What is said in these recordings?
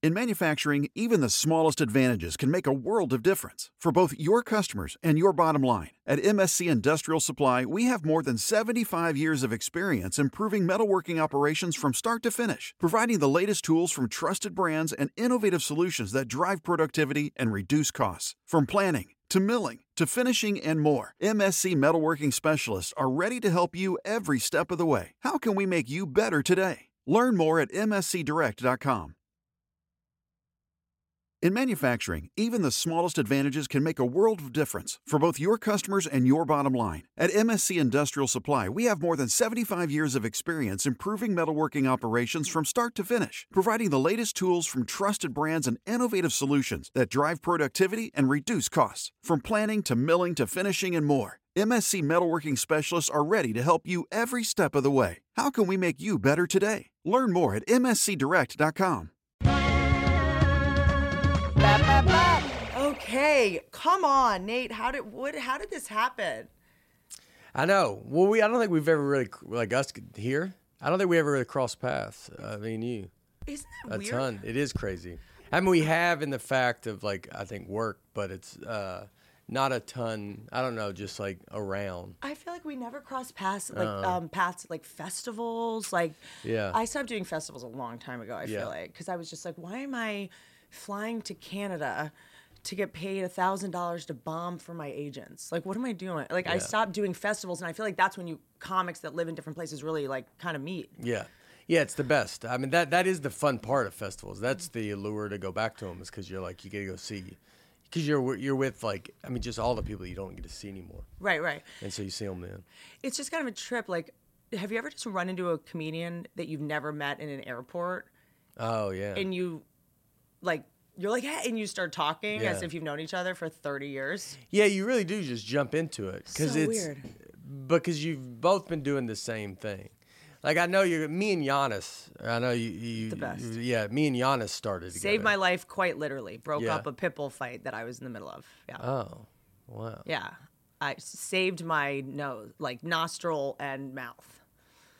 In manufacturing, even the smallest advantages can make a world of difference for both your customers and your bottom line. At MSC Industrial Supply, we have more than 75 years of experience improving metalworking operations from start to finish, providing the latest tools from trusted brands and innovative solutions that drive productivity and reduce costs. From planning to milling to finishing and more, MSC Metalworking Specialists are ready to help you every step of the way. How can we make you better today? Learn more at MSCDirect.com. In manufacturing, even the smallest advantages can make a world of difference for both your customers and your bottom line. At MSC Industrial Supply, we have more than 75 years of experience improving metalworking operations from start to finish, providing the latest tools from trusted brands and innovative solutions that drive productivity and reduce costs. From planning to milling to finishing and more, MSC Metalworking Specialists are ready to help you every step of the way. How can we make you better today? Learn more at MSCDirect.com. Okay, come on, Nate. How did what? How did this happen? I know. Well, we I don't think we've ever really like us here. I don't think we ever really crossed paths. Uh, mean, you. Isn't that A weird? ton. It is crazy. I mean, we have in the fact of like I think work, but it's uh, not a ton. I don't know, just like around. I feel like we never crossed paths like um paths like festivals. Like. Yeah. I stopped doing festivals a long time ago. I Yeah. feel like because I was just like, why am I flying to Canada? To get paid a thousand dollars to bomb for my agents, like what am I doing? Like I stopped doing festivals, and I feel like that's when you comics that live in different places really like kind of meet. Yeah. Yeah, it's the best. I mean, that that is the fun part of festivals. That's the allure to go back to them, is because you're like you get to go see, because you're you're with like I mean, just all the people you don't get to see anymore, Right, right. and so you see them then. It's just kind of a trip. Like, have you ever just run into a comedian that you've never met in an airport, Oh yeah. and you, like, you're like, hey, and you start talking as if you've known each other for 30 years? Yeah, you really do just jump into it because So it's weird. because you've both been doing the same thing. Like I know you're me and Yannis. I know you. you The best. you- yeah, me and Yannis started. Saved my life quite literally. Broke Yeah. up a pit bull fight that I was in the middle of. Yeah. Oh, wow. yeah. I saved my nose, like nostril and mouth.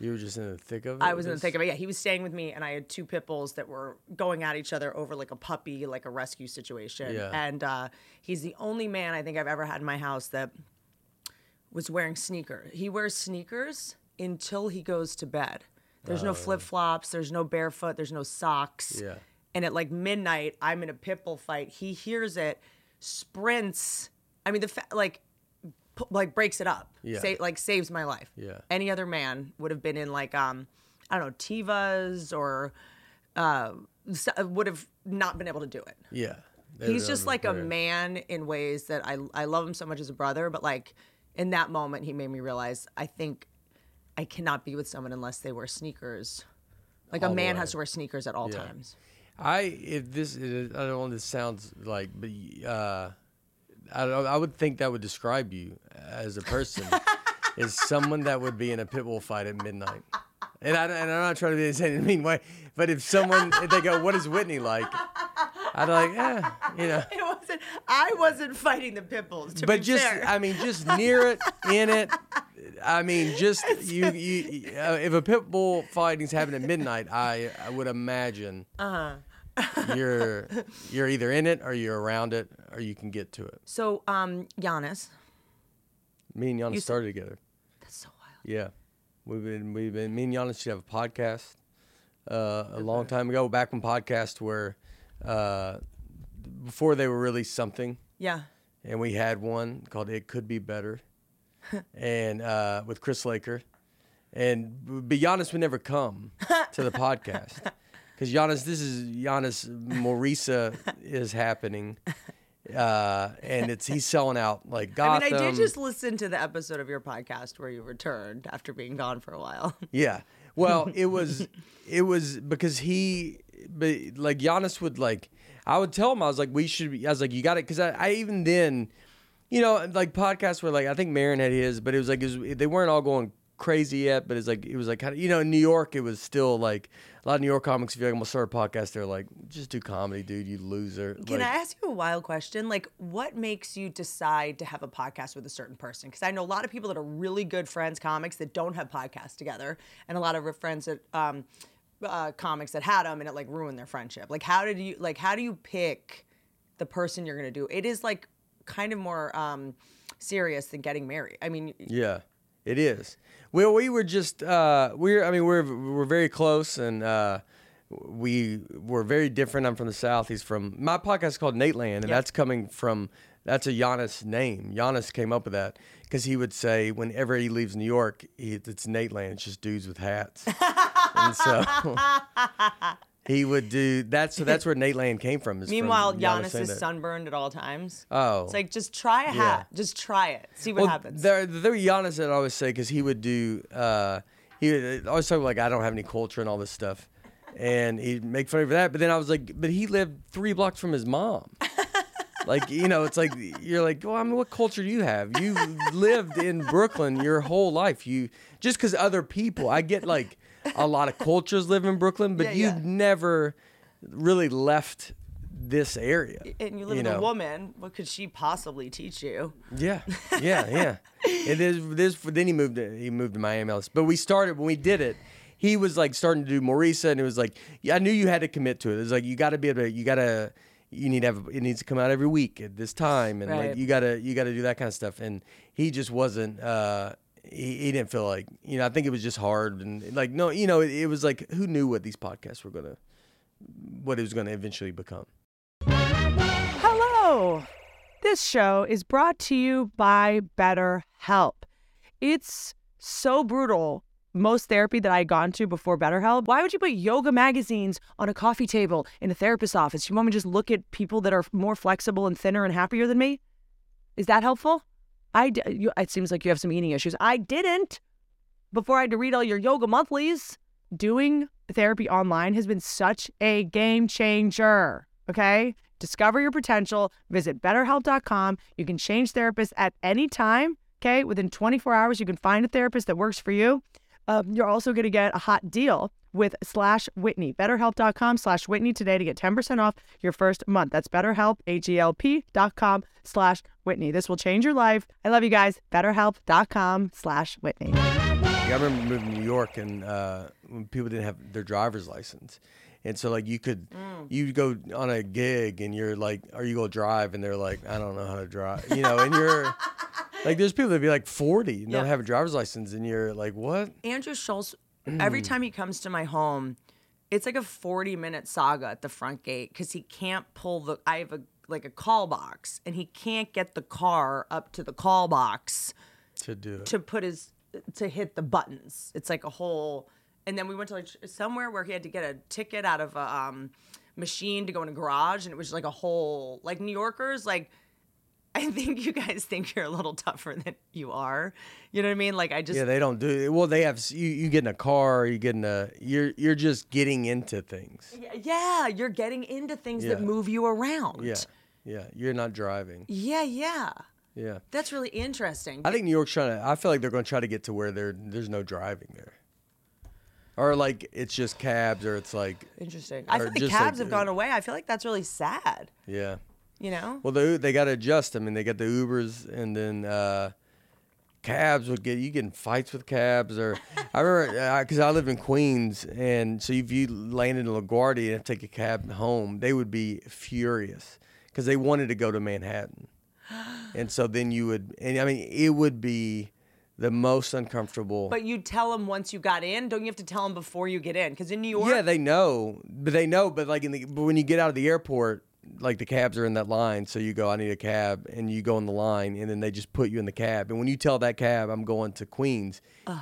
You were just in the thick of it. I was in the thick of it. Yeah, he was staying with me, and I had two pit bulls that were going at each other over like a puppy, like a rescue situation. Yeah. And uh, he's the only man I think I've ever had in my house that was wearing sneakers. He wears sneakers until he goes to bed. There's no flip flops. There's no barefoot. There's no socks. Yeah. And at like midnight, I'm in a pit bull fight. He hears it, sprints. I mean, the fa- like, like breaks it up. Yeah. Sa- like saves my life. Yeah. Any other man would have been in like um, I don't know, Tevas or uh, would have not been able to do it. Yeah. He's just like a man in ways that I I love him so much as a brother, but like in that moment, he made me realize I think I cannot be with someone unless they wear sneakers. Like All a man has to wear sneakers at all Yeah. times. I if this I don't know. This sounds like, but uh, I. I would think that would describe you as a person, is someone that would be in a pit bull fight at midnight. And, I, and I'm not trying to be saying in a mean way, but if someone if they go, "What is Whitney like?" I'd like, "Yeah, you know." It wasn't. I wasn't fighting the pit bulls. To But be just, fair. I mean, just near it, in it. I mean, just you. You. Uh, if a pit bull fighting's happening at midnight, I, I would imagine. Uh-huh. You're you're either in it or you're around it or you can get to it. so um, Yannis. Me and Yannis You started together. That's so wild. Yeah, we've been we've been me and Yannis should have a podcast uh, a long time ago. Back when podcasts were uh, before they were really something, Yeah. and we had one called "It Could Be Better," and uh, with Chris Laker, and but Yannis would never come to the podcast because Yannis, this is Yannis Morisa is happening. Uh, and it's he's selling out like Gotham. I mean, I did just listen to the episode of your podcast where you returned after being gone for a while. Yeah. Well, it was it was because he but like Yannis would like I would tell him I was like we should be I was like you got it because I, I even then you know like podcasts were like I think Maron had his but it was like it was, they weren't all going crazy yet but it's like it was like kind of you know in New York it was still like a lot of New York comics if you're like I'm gonna start a podcast they're like just do comedy dude you loser Can like, I ask you a wild question? Like, what makes you decide to have a podcast with a certain person? Because I know a lot of people that are really good friends, comics, that don't have podcasts together, and a lot of friends that um, uh, comics that had them and it like ruined their friendship. Like how did you like how do you pick the person you're gonna do? It is like kind of more um, serious than getting married. I mean, Yeah, it is. Well, we were just uh, we're I mean we're we're very close and uh, we were very different. I'm from the south. He's from my podcast is called Nate Land, and Yep. that's coming from that's a Yannis name. Yannis came up with that because he would say whenever he leaves New York, he, it's Nate Land. It's just dudes with hats, and so. He would do that, so that's where Nate Land came from. is from meanwhile, Yannis Yannis is that. sunburned at all times. Oh, It's like just try a hat, just try it, see what well, happens. There, there Yannis that I always say because he would do. Uh, he would always talk like I don't have any culture and all this stuff, and he'd make fun of that. But then I was like, but he lived three blocks from his mom. like you know, it's like you're like, well, I mean, what culture do you have? You lived in Brooklyn your whole life. You just because other people. I get like a lot of cultures live in Brooklyn, but Yeah, you've yeah. never really left this area. and you live with know? a woman. What could she possibly teach you? Yeah, yeah, yeah. it is. This. Then he moved. To, he moved to Miami. else. But we started when we did it. He was like starting to do Marisa, and it was like, yeah, I knew you had to commit to it. It was like you got to be able to. You got to. You need to have. It needs to come out every week at this time, and Right. like you got to. You got to do that kind of stuff. And he just wasn't. uh he, he didn't feel like you know. I think it was just hard and like no, you know. It, it was like who knew what these podcasts were gonna, what it was gonna eventually become. Hello. This show is brought to you by BetterHelp. It's so brutal. Most therapy that I had gone to before BetterHelp. Why would you put yoga magazines on a coffee table in a therapist's office? You want me to just look at people that are more flexible and thinner and happier than me? Is that helpful? I d- you, it seems like you have some eating issues. I didn't. Before I had to read all your yoga monthlies, doing therapy online has been such a game changer. Okay? Discover your potential. Visit betterhelp.com. You can change therapists at any time. Okay? Within 24 hours, you can find a therapist that works for you. Um, you're also going to get a hot deal with slash Whitney. BetterHelp.com slash Whitney today to get 10% off your first month. That's BetterHelp, H-E-L-P dot com slash Whitney. This will change your life. I love you guys. BetterHelp.com slash Whitney. Yeah, I remember moving to New York and uh, when people didn't have their driver's license. And so like you could you go on a gig and you're like, Are you gonna drive? And they're like, I don't know how to drive you know, and you're like there's people that be like forty and don't have a driver's license and you're like, What? Andrew Schulz, Mm. Every time he comes to my home, it's like a 40 minute saga at the front gate because he can't pull the. I have a like a call box and he can't get the car up to the call box To do it. to put his to hit the buttons. It's like a whole. And then we went to like somewhere where he had to get a ticket out of a um, machine to go in a garage, and it was like a whole like New Yorkers like. I think you guys think you're a little tougher than you are. You know what I mean? Like I just Yeah, they don't do it. Well, they have you, you get in a car, you get in a you're you're just getting into things. Yeah, you're getting into things that move you around. Yeah. Yeah. You're not driving. Yeah, yeah. Yeah. That's really interesting. I think New York's trying to. I feel like they're going to try to get to where there there's no driving there, or like it's just cabs, or it's like interesting. I feel like cabs like, have gone away. I feel like that's really sad. yeah. You know? Well, they they got to adjust. I mean, they got the Ubers, and then uh, cabs would get you get in fights with cabs. Or I remember because I live in Queens, and so if you landed in LaGuardia and take a cab home, they would be furious because they wanted to go to Manhattan, and so then you would, and I mean, it would be the most uncomfortable. But you tell them once you got in. Don't you have to tell them before you get in? Because in New York, Yeah, they know, but they know. But like in the, but when you get out of the airport, like the cabs are in that line, so you go, I need a cab, and you go in the line, and then they just put you in the cab. And when you tell that cab, I'm going to Queens,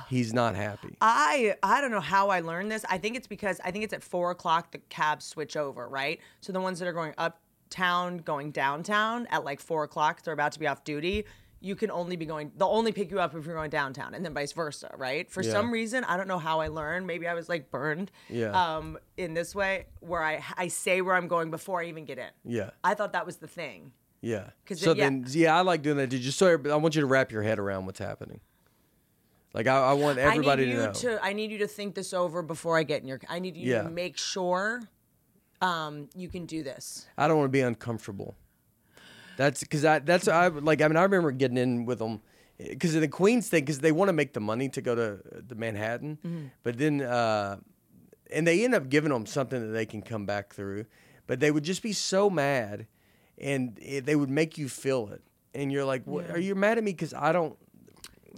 he's not happy. I I don't know how I learned this. I think it's because I think it's at four o'clock the cabs switch over, right? So the ones that are going uptown, going downtown at like four o'clock, they're about to be off duty. You can only be going. They'll only pick you up if you're going downtown, and then vice versa, right? For Yeah. some reason, I don't know how I learned. Maybe I was like burned, Yeah. um, in this way where I I say where I'm going before I even get in. Yeah, I thought that was the thing. yeah. 'Cause So it- yeah. then, yeah, I like doing that. Did you? So I want you to wrap your head around what's happening. Like I, I want everybody I need to know. to I need you to think this over before I get in your. I need you Yeah. to make sure, um, you can do this. I don't want to be uncomfortable. That's because I that's I like I mean I remember getting in with them because of the Queens thing because they want to make the money to go to the Manhattan, Mm-hmm. but then uh, and they end up giving them something that they can come back through, but they would just be so mad, and it, they would make you feel it, and you're like, what, "Are you mad at me because I don't?"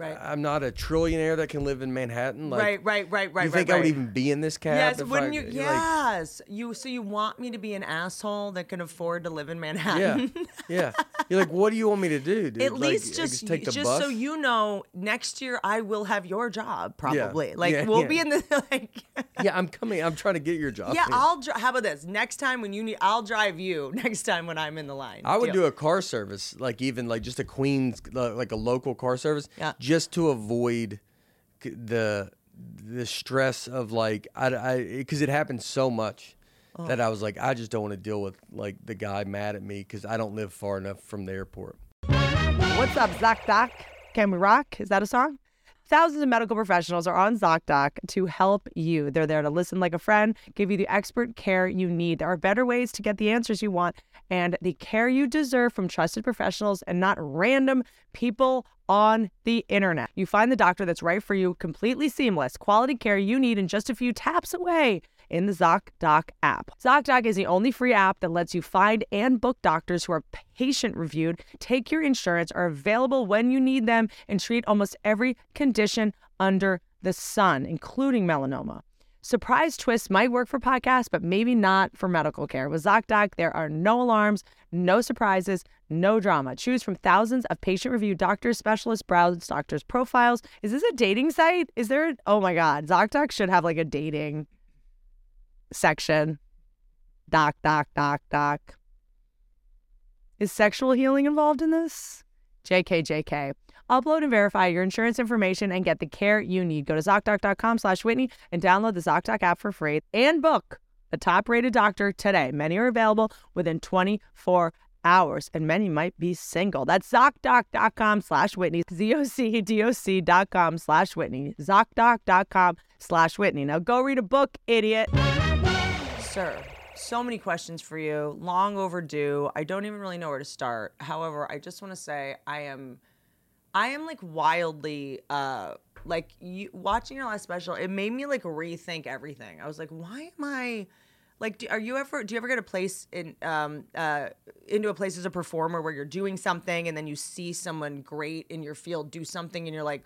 Right. I'm not a trillionaire that can live in Manhattan. Like, right, right, right, right. You think right, I would right. even be in this cab? Yes, wouldn't I, you? like- Yes, you. So you want me to be an asshole that can afford to live in Manhattan? yeah, yeah. You're like, what do you want me to do? Dude? At Like, least just take the just bus. so you know, next year I will have your job probably. Yeah. Like Yeah, we'll yeah. be in the like. yeah, I'm coming. I'm trying to get your job. Yeah, I'll. Dri- how about this? Next time when you need, I'll drive you. Next time when I'm in the line. I would Deal. do a car service, like even like just a Queens, like a local car service, Yeah. Just to avoid the the stress of like I because it happens so much Oh. that I was like I just don't want to deal with like the guy mad at me because I don't live far enough from the airport. What's up, ZocDoc? Can we rock? Is that a song? Thousands of medical professionals are on ZocDoc to help you. They're there to listen like a friend, give you the expert care you need. There are better ways to get the answers you want and the care you deserve from trusted professionals and not random people on the internet. You find the doctor that's right for you, completely seamless, quality care you need in just a few taps away in the ZocDoc app. ZocDoc is the only free app that lets you find and book doctors who are patient reviewed, take your insurance, are available when you need them, and treat almost every condition under the sun, including melanoma. Surprise twists might work for podcasts, but maybe not for medical care. With ZocDoc, there are no alarms, no surprises, no drama. Choose from thousands of patient reviewed doctors, specialists, browse doctors' profiles. Is this a dating site? Is there? Oh my God, ZocDoc should have like a dating section. Doc, doc, doc, doc. Is sexual healing involved in this? JK, JK. Upload and verify your insurance information and get the care you need. Go to ZocDoc.com slash Whitney and download the ZocDoc app for free and book a top-rated doctor today. Many are available within 24 hours and many might be single. That's ZocDoc.com slash Whitney. Z-O-C-D-O-C.com slash Whitney. ZocDoc.com slash Whitney. Now go read a book, idiot. Sir, so many questions for you. Long overdue. I don't even really know where to start. However, I just want to say I am I am like wildly uh like you watching your last special, it made me like rethink everything. I was like, why am I like do, are you ever do you ever get a place in um uh into a place as a performer where you're doing something and then you see someone great in your field do something and you're like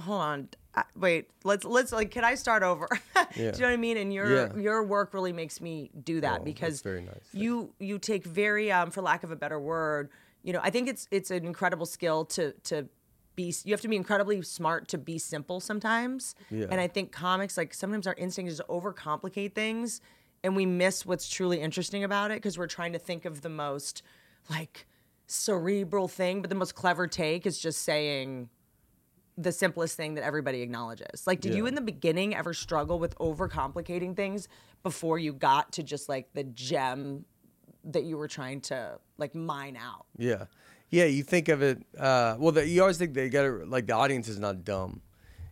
hold on I- wait let's let's like can i start over do you know what i mean and your Yeah. your work really makes me do that Oh, because very nice. You you take very um for lack of a better word you know i think it's it's an incredible skill to to be you have to be incredibly smart to be simple sometimes Yeah. and i think comics like sometimes our instinct is to overcomplicate things and we miss what's truly interesting about it because we're trying to think of the most like cerebral thing but the most clever take is just saying the simplest thing that everybody acknowledges. Like, did you in the beginning ever struggle with overcomplicating things before you got to just like the gem that you were trying to like mine out? Yeah, yeah. You think of it. Uh, well, the, you always think they got to like the audience is not dumb,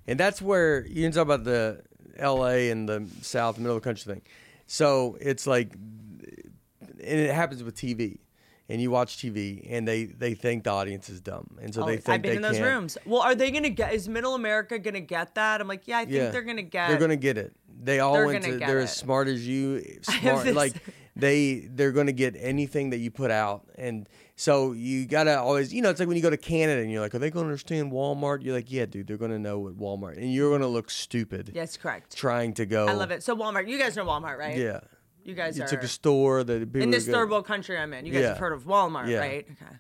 and that's where you can talk about the L.A. and the South, middle of the country thing. So it's like, and it happens with TV, and you watch TV, and they they think the audience is dumb, and so Oh, they think I've been in those can't- rooms. Well, are they gonna get? Is Middle America gonna get that? I'm like, yeah, I think Yeah, they're gonna get. It. They're gonna get it. They all They're went gonna to. get They're it. as smart as you. have Smart, this- like they they're gonna get anything that you put out, and so you gotta always. You know, it's like when you go to Canada and you're like, are they gonna understand Walmart? You're like, yeah, dude, they're gonna know what Walmart, and you're gonna look stupid. Yes, correct. Trying to go. I love it. So Walmart, you guys know Walmart, right? Yeah. You guys You are took a store that people in this good- third world country I'm in. You guys Yeah. have heard of Walmart, Yeah. right? Okay.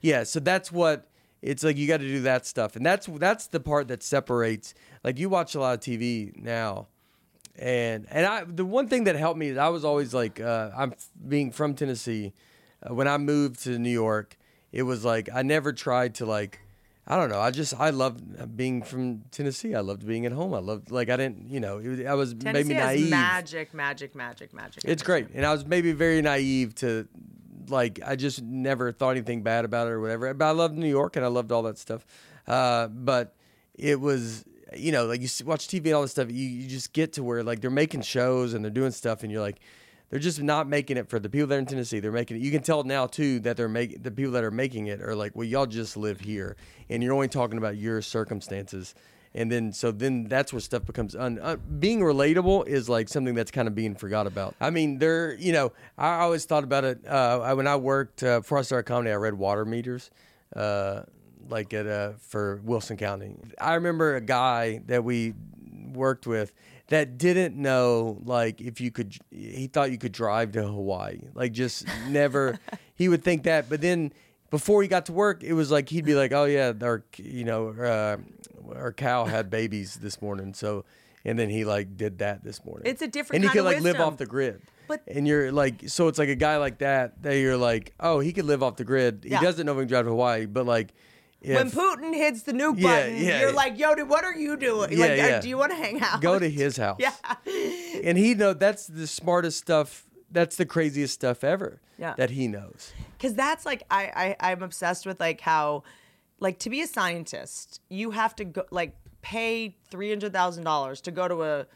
Yeah, so that's what it's like. You got to do that stuff, and that's that's the part that separates. Like you watch a lot of TV now, and and I the one thing that helped me is I was always like uh, I'm being from Tennessee. Uh, when I moved to New York, it was like I never tried to like. I don't know. I just I loved being from Tennessee. I loved being at home. I loved like I didn't you know it was, I was Tennessee maybe has naive. magic, magic, magic, magic. It's great, and I was maybe very naive to, like, I just never thought anything bad about it or whatever. But I loved New York, and I loved all that stuff. Uh, but it was, you know, like you watch TV and all this stuff. You you just get to where like they're making shows and they're doing stuff, and you're like, they're just not making it for the people that are in Tennessee. They're making it. You can tell now too that they're making the people that are making it are like, well, y'all just live here, and you're only talking about your circumstances. And then so then that's where stuff becomes un, un, being relatable is like something that's kind of being forgot about. I mean, there you know I always thought about it uh, when I worked uh, before I started comedy. I read water meters. Uh, like at uh, for Wilson County, I remember a guy that we worked with that didn't know like if you could he thought you could drive to Hawaii. Like just never he would think that. But then before he got to work it was like he'd be like oh yeah our you know uh, our cow had babies this morning. So and then he like did that this morning. It's a different and he could like live off the grid. But- and you're like so it's like a guy like that that you're like oh he could live off the grid. Yeah. he doesn't know if he can drive to Hawaii but like when Putin hits the nuke Yeah, button, yeah, you're yeah. like, "Yo, dude, what are you doing? Yeah, like, uh, yeah. do you want to hang out? go to his house Yeah. and he know that's the smartest stuff. That's the craziest stuff ever. Yeah. That he knows. because that's like I, I i'm obsessed with like how like to be a scientist you have to go like pay $300000 to go to a,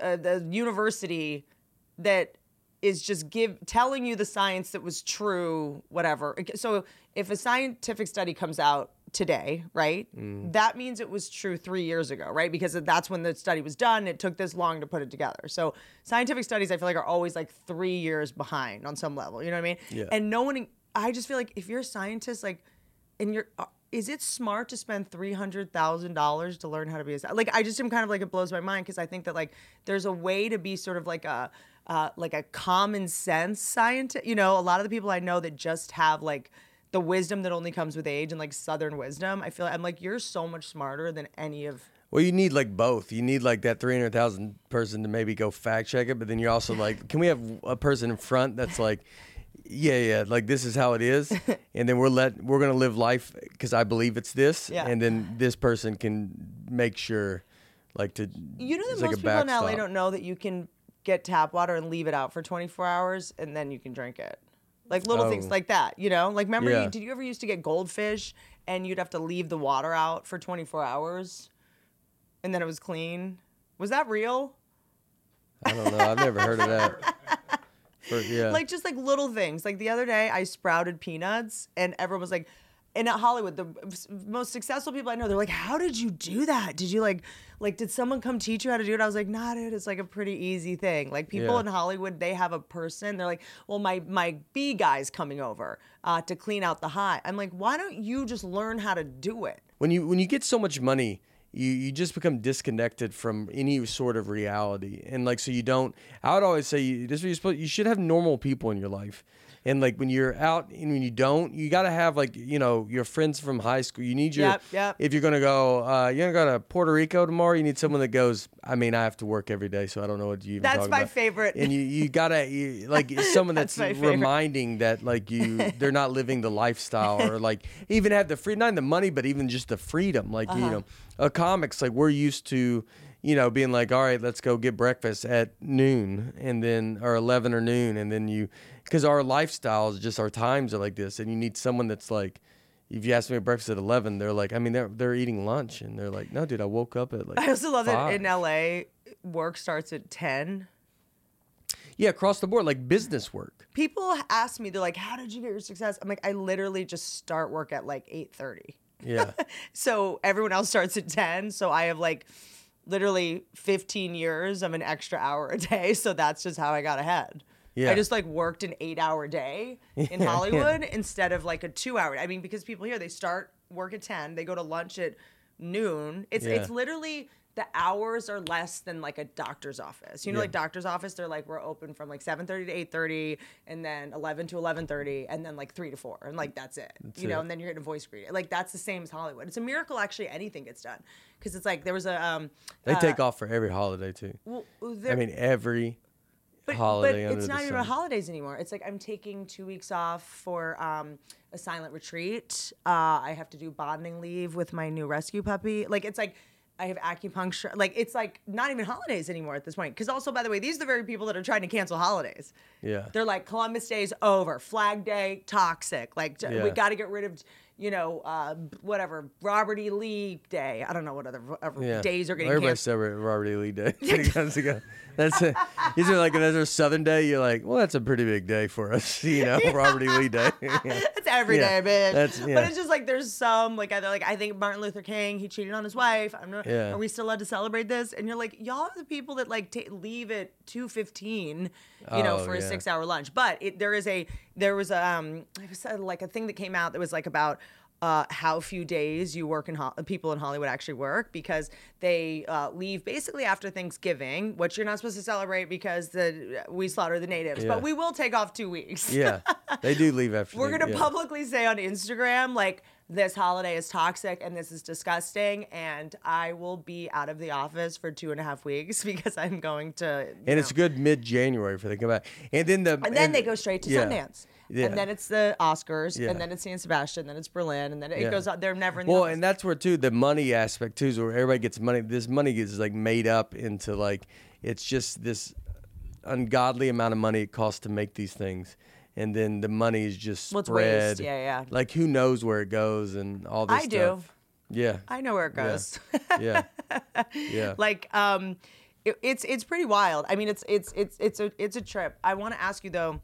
a the university that is just give telling you the science that was true whatever. So if a scientific study comes out today right that means it was true three years ago right? Because that's when the study was done. It took this long to put it together. So scientific studies i feel like are always like three years behind on some level you know what i mean? Yeah. and no one i just feel like if you're a scientist like and you're uh, is it smart to spend three hundred thousand dollars to learn how to be a like? I just am kind of like it blows my mind because I think that like there's a way to be sort of like a uh, like a common sense scientist. You know, a lot of the people I know that just have like the wisdom that only comes with age and like Southern wisdom. I feel I'm like you're so much smarter than any of. Well, you need like both. You need like that three hundred thousand person to maybe go fact check it, but then you're also like, can we have a person in front that's like, yeah, yeah, like this is how it is, and then we're let we're gonna live life because I believe it's this, Yeah. and then this person can make sure, like to You know that most like people in LA don't know that you can get tap water and leave it out for 24 hours and then you can drink it. Like little things Oh. like that, you know? Like remember Yeah. you, did you ever used to get goldfish and you'd have to leave the water out for 24 hours and then it was clean? Was that real? I don't know. I've never heard of that. For, yeah. Like just like little things. Like the other day I sprouted peanuts and everyone was like and at Hollywood, the most successful people I know, they're like, "How did you do that? Did you like, like, did someone come teach you how to do it?" I was like, "Nah, dude, it's like a pretty easy thing. Like people Yeah. in Hollywood, they have a person. They're like, well, my my bee guy's coming over uh, to clean out the hive. I'm like, why don't you just learn how to do it? when you when you get so much money you you just become disconnected from any sort of reality and like so you don't i would always say you this is what you're supposed you should have normal people in your life and like when you're out and when you don't you got to have like you know your friends from high school you need your Yep, yep. if you're gonna go uh you're gonna go to puerto rico tomorrow you need someone that goes i mean i have to work every day so i don't know what you even That's my about." favorite. and you you gotta you, like someone That's that's, reminding that like you they're not living the lifestyle or like even have the free not the money but even just the freedom like Uh-huh. you know a comics like we're used to you know being like all right let's go get breakfast at noon and then or 11 or noon and then you because our lifestyles just our times are like this and you need someone that's like if you ask me at breakfast at 11 they're like i mean they're, they're eating lunch and they're like no dude i woke up at like I also love that in. LA, work starts at 10. yeah across the board like business work People ask me, they're like, "How did you get your success?" I'm like, I literally just start work at like 8:30. yeah So everyone else starts at 10. So I have like literally 15 years of an extra hour a day. So that's just how I got ahead. Yeah. I just like worked an eight hour day in Yeah, Hollywood instead of like a two hour. I mean, because people here, they start work at 10, they go to lunch at noon. It's, Yeah. it's literally the hours are less than like a doctor's office. You know, Yeah. like doctor's office, they're like, we're open from like 7.30 to 8.30 and then 11 to 11.30 and then like 3 to 4. And like, that's it. you know, it. and then you're getting a voice greeting. Like that's the same as Hollywood. It's a miracle actually anything gets done. Because it's like there was a um they take off for every holiday too well, i mean every but, holiday but it's not even holidays anymore. It's like I'm taking two weeks off for um, a silent retreat. Uh, I have to do bonding leave with my new rescue puppy. Like it's like I have acupuncture. Like it's like not even holidays anymore at this point. Because also, by the way, these are the very people that are trying to cancel holidays. Yeah. They're like Columbus Day's over, Flag Day toxic. Like j- we Yeah. got to get rid of you know, uh, whatever Robert E. Lee Day. I don't know what other, other Yeah. days are getting Everybody canceled. Robert E. Lee Day. when it comes to. That's a, these are like another Southern Day. You're like, well, that's a pretty big day for us, you know, Robert E. Lee Day. It's every day, bitch. that's- But it's just like there's some like either like I think Martin Luther King he cheated on his wife. I'm not. Yeah. Are we still allowed to celebrate this? And you're like, y'all are the people that like ta leave at two fifteen, you know, Oh, for a yeah. six hour lunch. But it, there is a there was a, um I was, uh, like a thing that came out that was like about. Uh, how few days you work in Ho- people in Hollywood actually work because they uh, leave basically after Thanksgiving, which you're not supposed to celebrate because the we slaughter the natives, Yeah. but we will take off two weeks. yeah. They do leave after. We're they- gonna yeah. publicly say on Instagram like this holiday is toxic and this is disgusting, and I will be out of the office for two and a half weeks because I'm going to. And it's good mid January for they come back. And then the And then they go straight to yeah. Sundance. Yeah. And then it's the Oscars, Yeah. and then it's San Sebastian, and then it's Berlin, and then it Yeah. goes out. They're never in the Well, office. and that's where too the money aspect too is where everybody gets money. This money is like made up into like it's just this ungodly amount of money it costs to make these things, and then the money is just Well, spread. waste. Yeah, yeah. Like who knows where it goes and all this I do. stuff. Yeah. I know where it goes. Yeah. yeah. like um it, it's it's pretty wild i mean it's it's it's it's a it's a trip i want to ask you though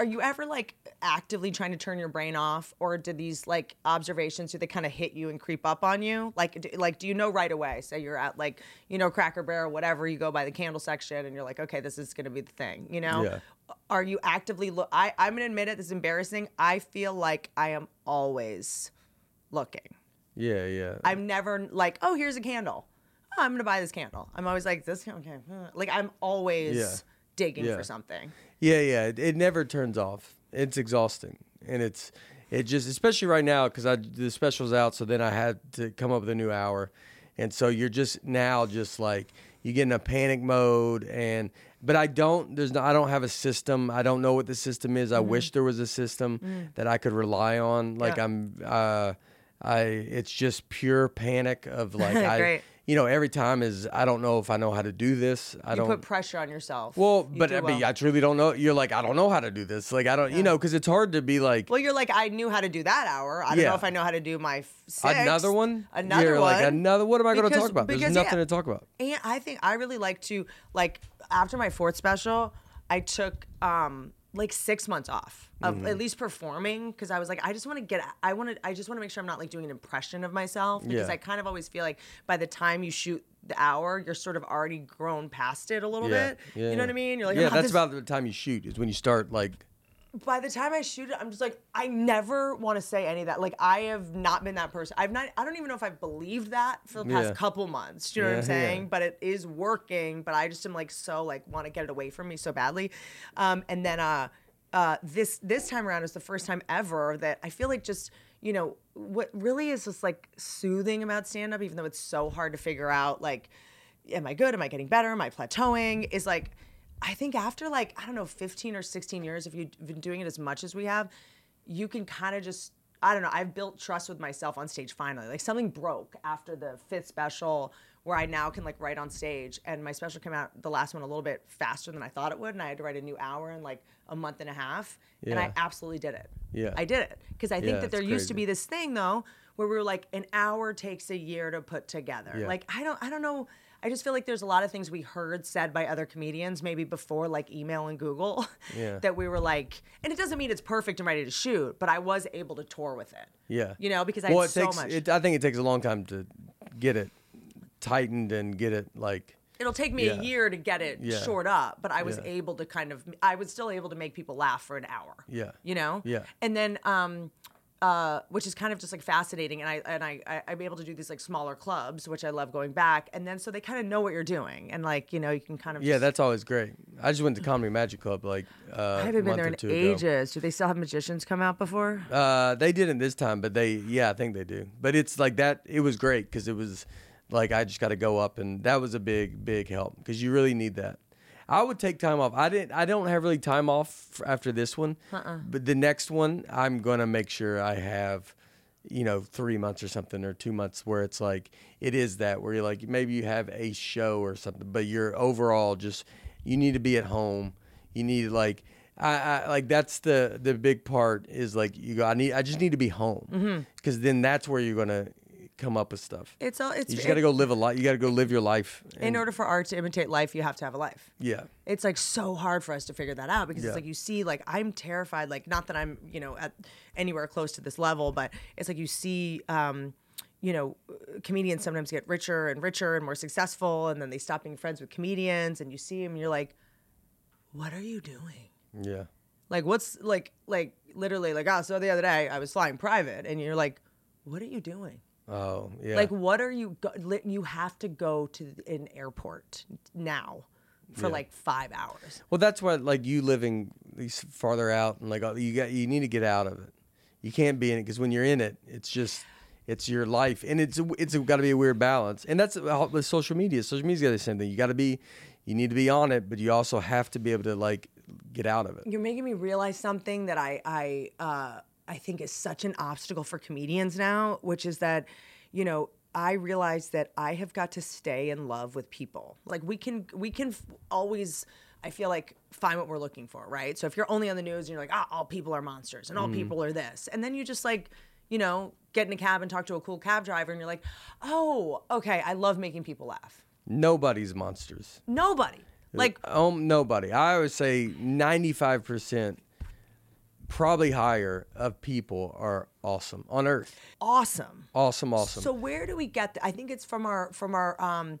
are you ever like actively trying to turn your brain off or do these like observations do they kind of hit you and creep up on you like do, like do you know right away say you're at like you know cracker barrel whatever you go by the candle section and you're like okay this is going to be the thing you know Yeah. are you actively look i i'm gonna admit it this is embarrassing i feel like i am always looking Yeah. Yeah. I'm never like, oh, here's a candle. Oh, I'm gonna buy this candle. I'm always like, this okay. Uh, like I'm always Yeah. Digging Yeah. for something. Yeah, yeah. It, it never turns off. It's exhausting, and it's it just especially right now because I the special's out, so then I had to come up with a new hour, and so you're just now just like you get in a panic mode, and but I don't. There's no. I don't have a system. I don't know what the system is. I wish there was a system that I could rely on. Like Yeah. I'm. uh I. It's just pure panic of like I. You know, every time is I don't know if I know how to do this. I You don't put pressure on yourself. well, You but I mean, well. I truly don't know. You're like, I don't know how to do this. Like, I don't, you know, because it's hard to be like Well, you're like, I knew how to do that hour. I don't Yeah. know if I know how to do my another one. Another You're one. like another. What am I going to talk about? There's because, nothing yeah. to talk about. And I think I really like to like after my fourth special, I took um like six months off of Mm-hmm. at least performing because I was like, I just want to get, I want to, I just want to make sure I'm not like doing an impression of myself because Yeah. I kind of always feel like by the time you shoot the hour, you're sort of already grown past it a little Yeah. bit. yeah. you know what I mean? You're like, yeah, "Oh, that's this- about the time you shoot is when you start like. By the time I shoot it, I'm just like, I never want to say any of that. Like, I have not been that person. I've not, I don't even know if I've believed that for the past Yeah. couple months. Do you know what I'm Yeah, yeah. saying? But it is working. But I just am like so like want to get it away from me so badly. Um, and then uh, uh, this this time around is the first time ever that I feel like just you know what really is just like soothing about stand up, even though it's so hard to figure out like, am I good? Am I getting better? Am I plateauing? Is like. I think after like I don't know 15 or 16 years if you've been doing it as much as we have, you can kind of just I don't know, I've built trust with myself on stage finally. Like something broke after the fifth special where I now can like write on stage and my special came out the last one a little bit faster than I thought it would and I had to write a new hour in like a month and a half and I absolutely did it. Yeah. I did it because I think Yeah, that there used to be this thing though where we were like an hour takes a year to put together. Yeah. Like I don't I don't know I just feel like there's a lot of things we heard said by other comedians maybe before like email and Google Yeah. that we were like and it doesn't mean it's perfect and ready to shoot, but I was able to tour with it. Yeah. You know, because I well, had it so takes. much. It, I think it takes a long time to get it tightened and get it like. It'll take me Yeah. a year to get it Yeah. short up, but I was able to kind of I was still able to make people laugh for an hour. Yeah. You know? Yeah. And then um uh, which is kind of just like fascinating, and I and I, I I'm able to do these like smaller clubs, which I love going back, and then so they kind of know what you're doing, and like you know you can kind of Yeah, just- that's always great. I just went to Comedy Magic Club like uh, I haven't been there in two ago. ages. Do they still have magicians come out before? Uh, they didn't this time, but they, yeah, I think they do. But it's like that. It was great because it was like I just got to go up, and that was a big, big help because you really need that. I would take time off. I didn't. I don't have really time off after this one, Uh-uh. but the next one, I'm gonna make sure I have, you know, three months or something or two months where it's like it is that where you're like maybe you have a show or something, but you're overall just you need to be at home. You need like I, I like that's the the big part is like you go. I need. I just need to be home mm-hmm. because then that's where you're gonna come up with stuff. It's all. It's You just got to go live a life. You got to go live your life. In order for art to imitate life, you have to have a life. yeah. it's like so hard for us to figure that out because Yeah. it's like you see like i'm terrified like not that i'm you know at anywhere close to this level but it's like you see um you know comedians sometimes get richer and richer and more successful and then they stop being friends with comedians and you see them and you're like what are you doing Yeah. like what's like like literally like oh so the other day i was flying private and you're like what are you doing Oh yeah. like, what are you? Go- you have to go to an airport now for Yeah. like five hours. Well, that's what like you living these farther out and like uh, you got you need to get out of it. You can't be in it because when you're in it, it's just it's your life and it's it's got to be a weird balance. And that's with social media. Social media's got the same thing. You got to be you need to be on it, but you also have to be able to like get out of it. You're making me realize something that I I uh, I think is such an obstacle for comedians now, which is that, you know. I realize that I have got to stay in love with people. Like we can, we can f- always. I feel like find what we're looking for, right? So if you're only on the news and you're like, ah, all people are monsters and all people are this, and then you just like, you know, get in a cab and talk to a cool cab driver, and you're like, oh, okay, I love making people laugh. Nobody's monsters. Nobody, like, Um, nobody. I would say ninety-five percent, probably higher, of people are awesome on Earth. awesome. Awesome, awesome. So where do we get? th- I think it's from our from our um,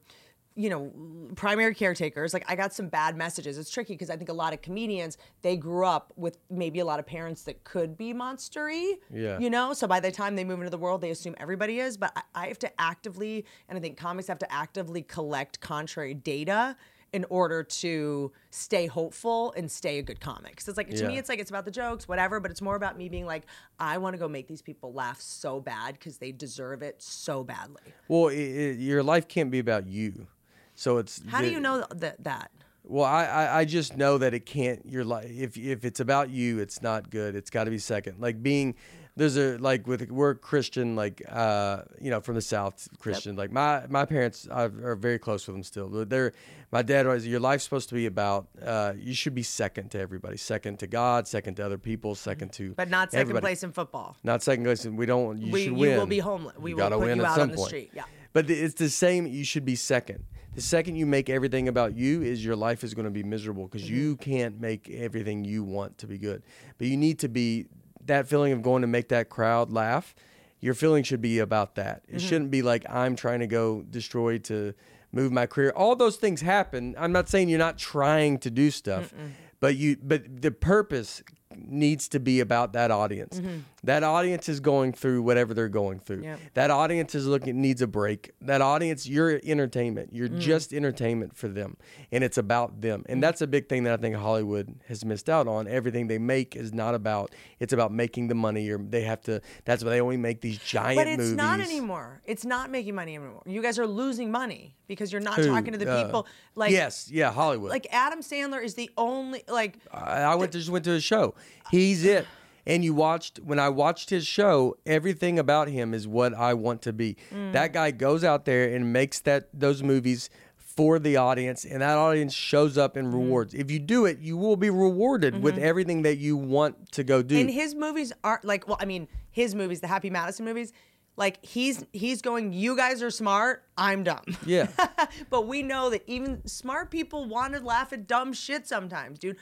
you know, primary caretakers. Like I got some bad messages. It's tricky because I think a lot of comedians they grew up with maybe a lot of parents that could be monstery. Yeah. You know, so by the time they move into the world, they assume everybody is. But I, I have to actively, and I think comics have to actively collect contrary data in order to stay hopeful and stay a good comic. Because it's like to me, it's like it's about the jokes, whatever. But it's more about me being like, I want to go make these people laugh so bad because they deserve it so badly. well, it, it, your life can't be about you. So it's How do you know that that? Well, I, I, I just know that it can't. Your life, if if it's about you, it's not good. It's got to be second. Like being, there's a like with we're Christian, like uh, you know, from the South, Christian. Like my my parents are, are very close with them still. They're my dad was. Your life's supposed to be about. Uh, you should be second to everybody, second to God, second to other people, second to. But not second everybody. place in football. Not second place. We don't. You We- should you win. will be homeless. We you will put win you at out some on the point. street. Yeah. But it's the same. You should be second. The second you make everything about you, is your life is going to be miserable because you Mm-hmm. can't make everything you want to be good. But you need to be that feeling of going to make that crowd laugh. Your feeling should be about that. It Mm-hmm. shouldn't be like I'm trying to go destroy to move my career. All those things happen. I'm not saying you're not trying to do stuff, but you but the purpose needs to be about that audience. That audience is going through whatever they're going through. Yep. That audience is looking needs a break. That audience, you're entertainment. You're Mm. just entertainment for them, and it's about them. Mm. And that's a big thing that I think Hollywood has missed out on. Everything they make is not about. It's about making the money, or they have to. That's why they only make these giant movies. But it's movies. not anymore. It's not making money anymore. You guys are losing money because you're not Who? talking to the Uh, people. Like yes, yeah, Hollywood. like Adam Sandler is the only like I, I went to, just went to a show. He's it. And you watched when I watched his show, everything about him is what I want to be. Mm. That guy goes out there and makes that those movies for the audience, and that audience shows up Mm. and rewards. If you do it, you will be rewarded with everything that you want to go do. Mm-hmm. and his movies aren't like well, I mean, his movies, the Happy Madison movies, like he's he's going, You guys are smart, I'm dumb. yeah, but we know that even smart people want to laugh at dumb shit sometimes, dude.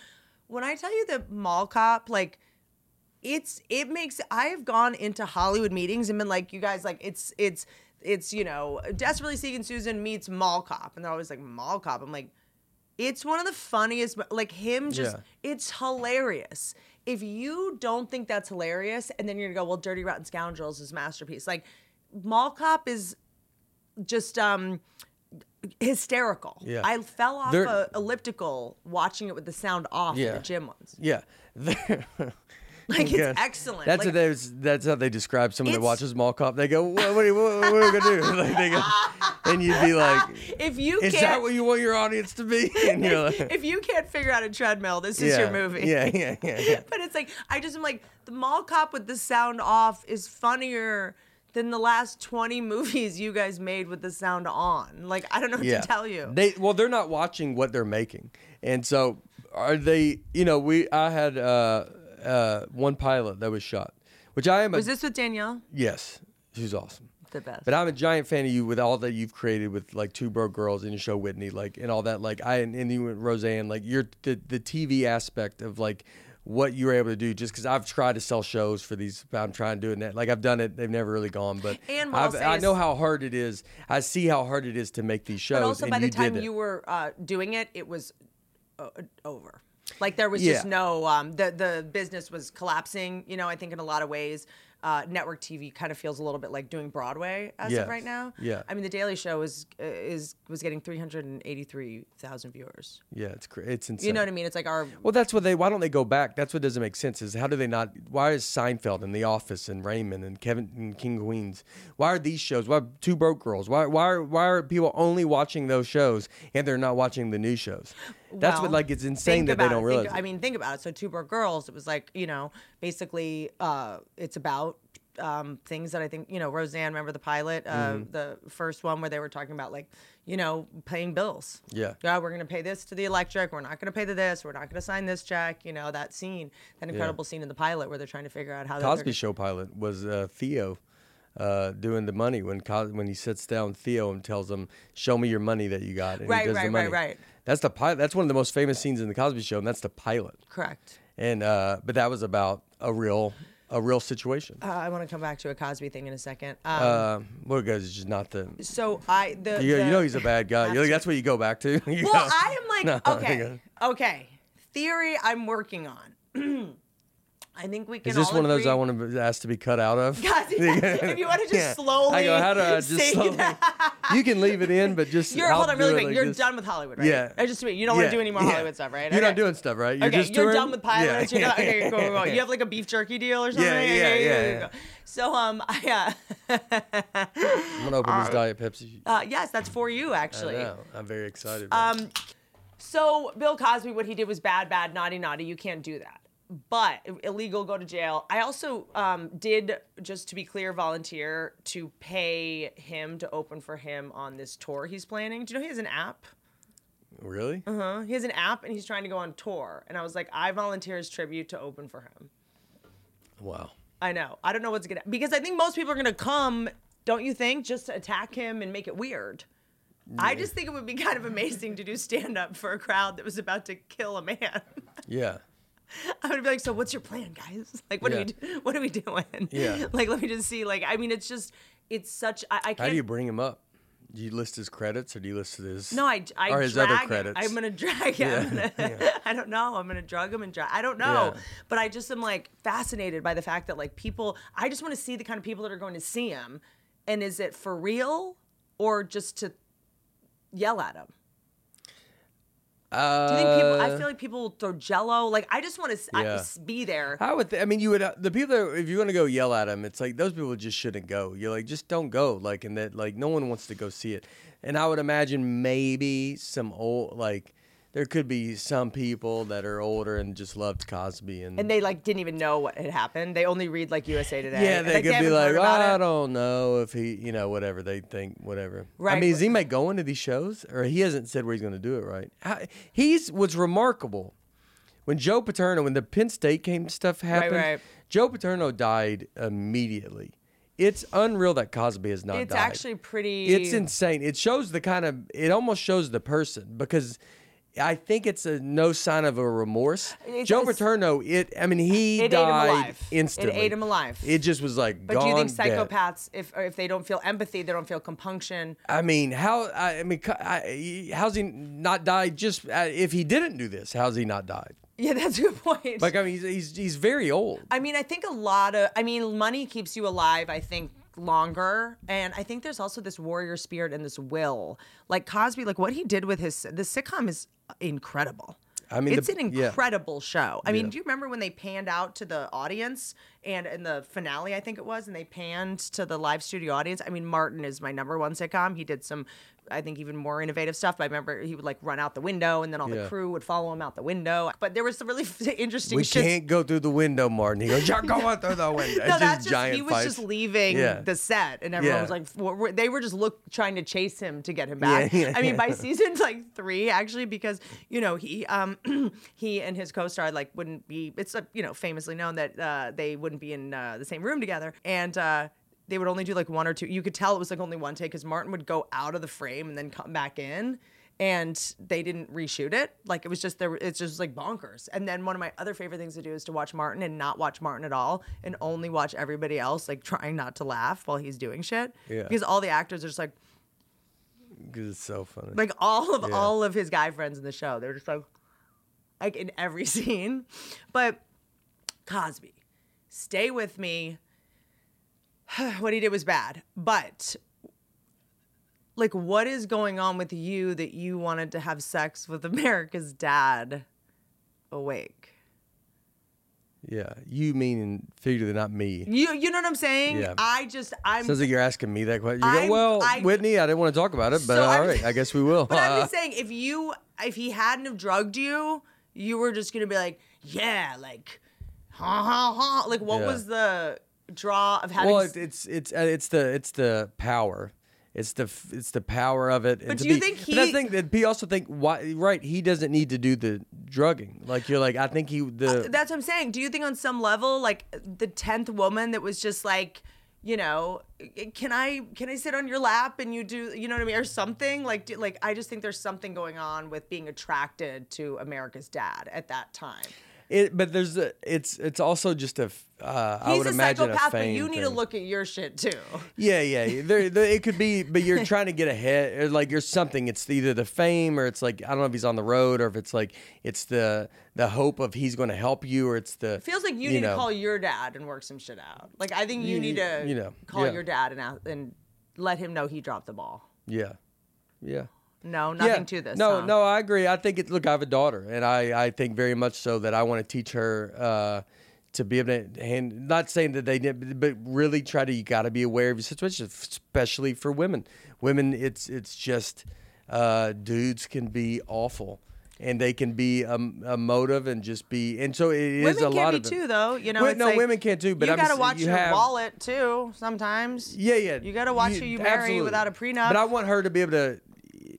When I tell you that mall cop, like, it's it makes I have gone into Hollywood meetings and been like, you guys, like, it's it's it's you know, desperately seeking Susan meets mall cop, and they're always like mall cop. I'm like, it's one of the funniest, like him just, Yeah. it's hilarious. If you don't think that's hilarious, and then you're gonna go, well, Dirty Rotten Scoundrels is masterpiece. Like, mall cop is just um hysterical. Yeah. I fell off They're- a elliptical watching it with the sound off Yeah. at the gym once. yeah. Like Yeah. it's excellent. That's like, what that's how they describe someone that watches Mall Cop. They go, "What, what, are, you- what, what are we gonna do?" Like they go, and you'd be like, if you "Is can't that what you want your audience to be?" And you're like, if you can't figure out a treadmill, this is your movie. Yeah, yeah, yeah, yeah. but it's like I just am like the mall cop with the sound off is funnier than the last 20 movies you guys made with the sound on. Like I don't know what yeah. to tell you. They well, they're not watching what they're making, and so are they? You know, we I had uh, uh, one pilot that was shot, which I am. A, Was this with Danielle? yes, She's awesome. The best. But I'm a giant fan of you with all that you've created with like Two Broke Girls and your show Whitney, like and all that. Like I and, and you and Roseanne, like you're the the TV aspect of like what you were able to do. Just because I've tried to sell shows for these, I'm trying to do it. Like I've done it, they've never really gone. But And I'll I've, say I know how hard it is. I see how hard it is to make these shows. But also, and by the you time you were uh, doing it, it was uh, over. Like there was Yeah. just no um, the the business was collapsing. You know, I think in a lot of ways, uh, network TV kind of feels a little bit like doing Broadway as Yes. of right now. Yeah. I mean, The Daily Show is uh, is was getting three hundred and eighty three thousand viewers. yeah, it's cra- it's insane. You know what I mean? It's like our Well, that's what they. Why don't they go back? That's what doesn't make sense. Is how do they not? Why is Seinfeld and The Office and Raymond and Kevin and King Queens? Why are these shows? Why Two Broke Girls? Why why are, why are people only watching those shows and they're not watching the new shows? That's what like it's insane that they don't it. realize. Think, I mean, think about it. So, Two Broke Girls, it was like, you know, basically, uh, it's about um, things that I think, you know, Roseanne, remember the pilot, uh, Mm-hmm. the first one where they were talking about, like, you know, paying bills. Yeah. Yeah, we're going to pay this to the electric. We're not going to pay to this. We're not going to sign this check. You know, that scene, that incredible scene in the pilot where they're trying to figure out how Cosby Show pilot was uh, Theo. Uh, doing the money when when he sits down Theo and tells him, "Show me your money that you got." And Right, he does right, the right, money. right. That's the pilot. That's one of the most famous scenes in the Cosby Show, and that's the pilot. Correct. And uh, but that was about a real a real situation. Uh, I want to come back to a Cosby thing in a second. Um, Uh, well, guys, it's just not the. so, I, the. You, you know he's a bad guy. Like, that's what you go back to. Well, I am like, No, okay, okay. Theory I'm working on. I think we can. Is this one of those I want to ask to be cut out of? God, if you want to just Yeah. slowly I go, how do I just slowly? that. You can leave it in, but just You're hold on really quick. like You're done with Hollywood, right? Yeah. I just you don't want to do any more yeah. Hollywood stuff, right? You're Okay. not doing stuff, right? You're okay, just you're touring? done with pilots. You're not, okay, cool, cool. You have like a beef jerky deal or something. Yeah, yeah, yeah. So um, I uh, I'm gonna open this Diet Pepsi. uh, yes, that's for you I actually. know. I'm very excited. Um, so Bill Cosby, what he did was bad, bad, naughty, naughty. You can't do that. But illegal, go to jail. I also um, did, just to be clear, volunteer to pay him to open for him on this tour he's planning. Do you know he has an app? really? Uh, huh. he has an app and he's trying to go on tour. And I was like, I volunteer as tribute to open for him. Wow. I know. I don't know what's gonna because I think most people are gonna come, don't you think, just to attack him and make it weird. I just think it would be kind of amazing to do stand up for a crowd that was about to kill a man. Yeah. I would be like, so what's your plan, guys? Like, what are we, do- what are we doing? Yeah. Like, let me just see. Like, I mean, it's just, it's such. I, I can't. How do you bring him up? Do you list his credits or do you list his? no, I, I or his drag other him. credits? I'm gonna drag him. Yeah, gonna, I don't know. I'm gonna drug him and drag. I don't know. Yeah. But I just am like fascinated by the fact that like people. I just want to see the kind of people that are going to see him, and is it for real or just to yell at him? Uh, Do you think people? I feel like people throw Jello. Like I just want to Yeah. be there. I would. Th- I mean, you would. Uh, the people that if you're gonna go yell at them, it's like those people just shouldn't go. You're like, just don't go. Like, and that like no one wants to go see it. And I would imagine maybe some old like there could be some people that are older and just loved Cosby and. and they like didn't even know what had happened. They only read like USA Today. yeah, they could be like, I it. don't know if he, you know, whatever they think, whatever. Right. I mean, is he make going to these shows, or he hasn't said where he's going to do it, right? He's what's remarkable when Joe Paterno, when the Penn State came stuff happened, right. Joe Paterno died immediately. It's unreal that Cosby has not It's died. actually pretty. It's insane. It shows the kind of. It almost shows the person because. I think it's a no sign of a remorse. It's- Joe it's- Paterno, it. I mean, he It ate him died alive. It ate him alive. It just was like. But do you think gone dead. psychopaths, if if they don't feel empathy, they don't feel compunction? I mean, how? I, I mean, how's he not died? Just uh, if he didn't do this, how's he not died? Yeah, that's a good point. Like, I mean, he's he's, he's very old. I mean, I think a lot of, I mean, money keeps you alive, I think, longer. And I think there's also this warrior spirit and this will. Like Cosby, like what he did with his, the sitcom is incredible. I mean, it's the- an yeah. incredible show. I mean, do you remember when they panned out to the audience and in the finale, I think it was, and they panned to the live studio audience. I mean, Martin is my number one sitcom. He did some, I think, even more innovative stuff. But I remember he would like run out the window, and then all Yeah. the crew would follow him out the window. But there was some really interesting. We can't go through the window, Martin. He goes, "You're going through the window." no, It's that's just giant he was just leaving Yeah. the set, and everyone Yeah. was like, they were just look trying to chase him to get him back. I mean, by season like three, actually, because you know he um he and his co-star like wouldn't be. It's uh, you know famously known that uh, they wouldn't be in uh, the same room together, and. uh they would only do like one or two. You could tell it was like only one take because Martin would go out of the frame and then come back in, and they didn't reshoot it. Like it was just there. It's just like bonkers. And then one of my other favorite things to do is to watch Martin and not watch Martin at all, and only watch everybody else like trying not to laugh while he's doing shit. Yeah. Because all the actors are just like. Because it's so funny. like all of Yeah. all of his guy friends in the show. They're just like, like in every scene. But Cosby, stay with me. what he did was bad, but like, what is going on with you that you wanted to have sex with America's dad awake? yeah, you mean figuratively, not me. You, you know what I'm saying? Yeah. I just, I'm. Sounds like you're asking me that question. You go, well, I- Whitney, I didn't want to talk about it, but So all right, I guess we will. But I'm just saying, if you, if he hadn't have drugged you, you were just gonna be like, yeah, like, ha ha ha. Like, what Yeah. was the draw of having? well, s- it's it's it's, uh, it's the it's the power. It's the it's the power of it. But to do you be- think But I he- think that P also think why right he doesn't need to do the drugging. Like you're like I think he the That's what I'm saying. Do you think on some level, like the tenth woman that was just like, you know, can I can I sit on your lap and you do, you know what I mean, or something like, do, like I just think there's something going on with being attracted to America's dad at that time. It, but there's a, it's it's also just a uh, I He's would a imagine psychopath, a but you need to look at your shit too. Yeah, yeah. There, there, it could be, but you're trying to get ahead, or like you're something. It's either the fame, or it's like I don't know if he's on the road, or if it's like it's the the hope of he's going to help you, or it's the feels like you, need know. to call your dad and work some shit out. Like I think you You- need to you know, call yeah. your dad and and let him know he dropped the ball. Yeah, yeah. No, nothing yeah. to this. No, huh? no, I agree. I think it. Look, I have a daughter, and I, I think very much so that I want to teach her uh, to be able to hand. Not saying that they did, but really try to. You got to be aware of your situation, especially for women. Women, it's it's just uh, dudes can be awful. And they can be a, a motive and just be, and so it is Women a can lot be of too, though. You know, Well, no, like, women can too. But you I'm gotta just- watch you your have, wallet too. Sometimes. Yeah, yeah. You gotta watch who you marry absolutely. without a prenup. But I want her to be able to.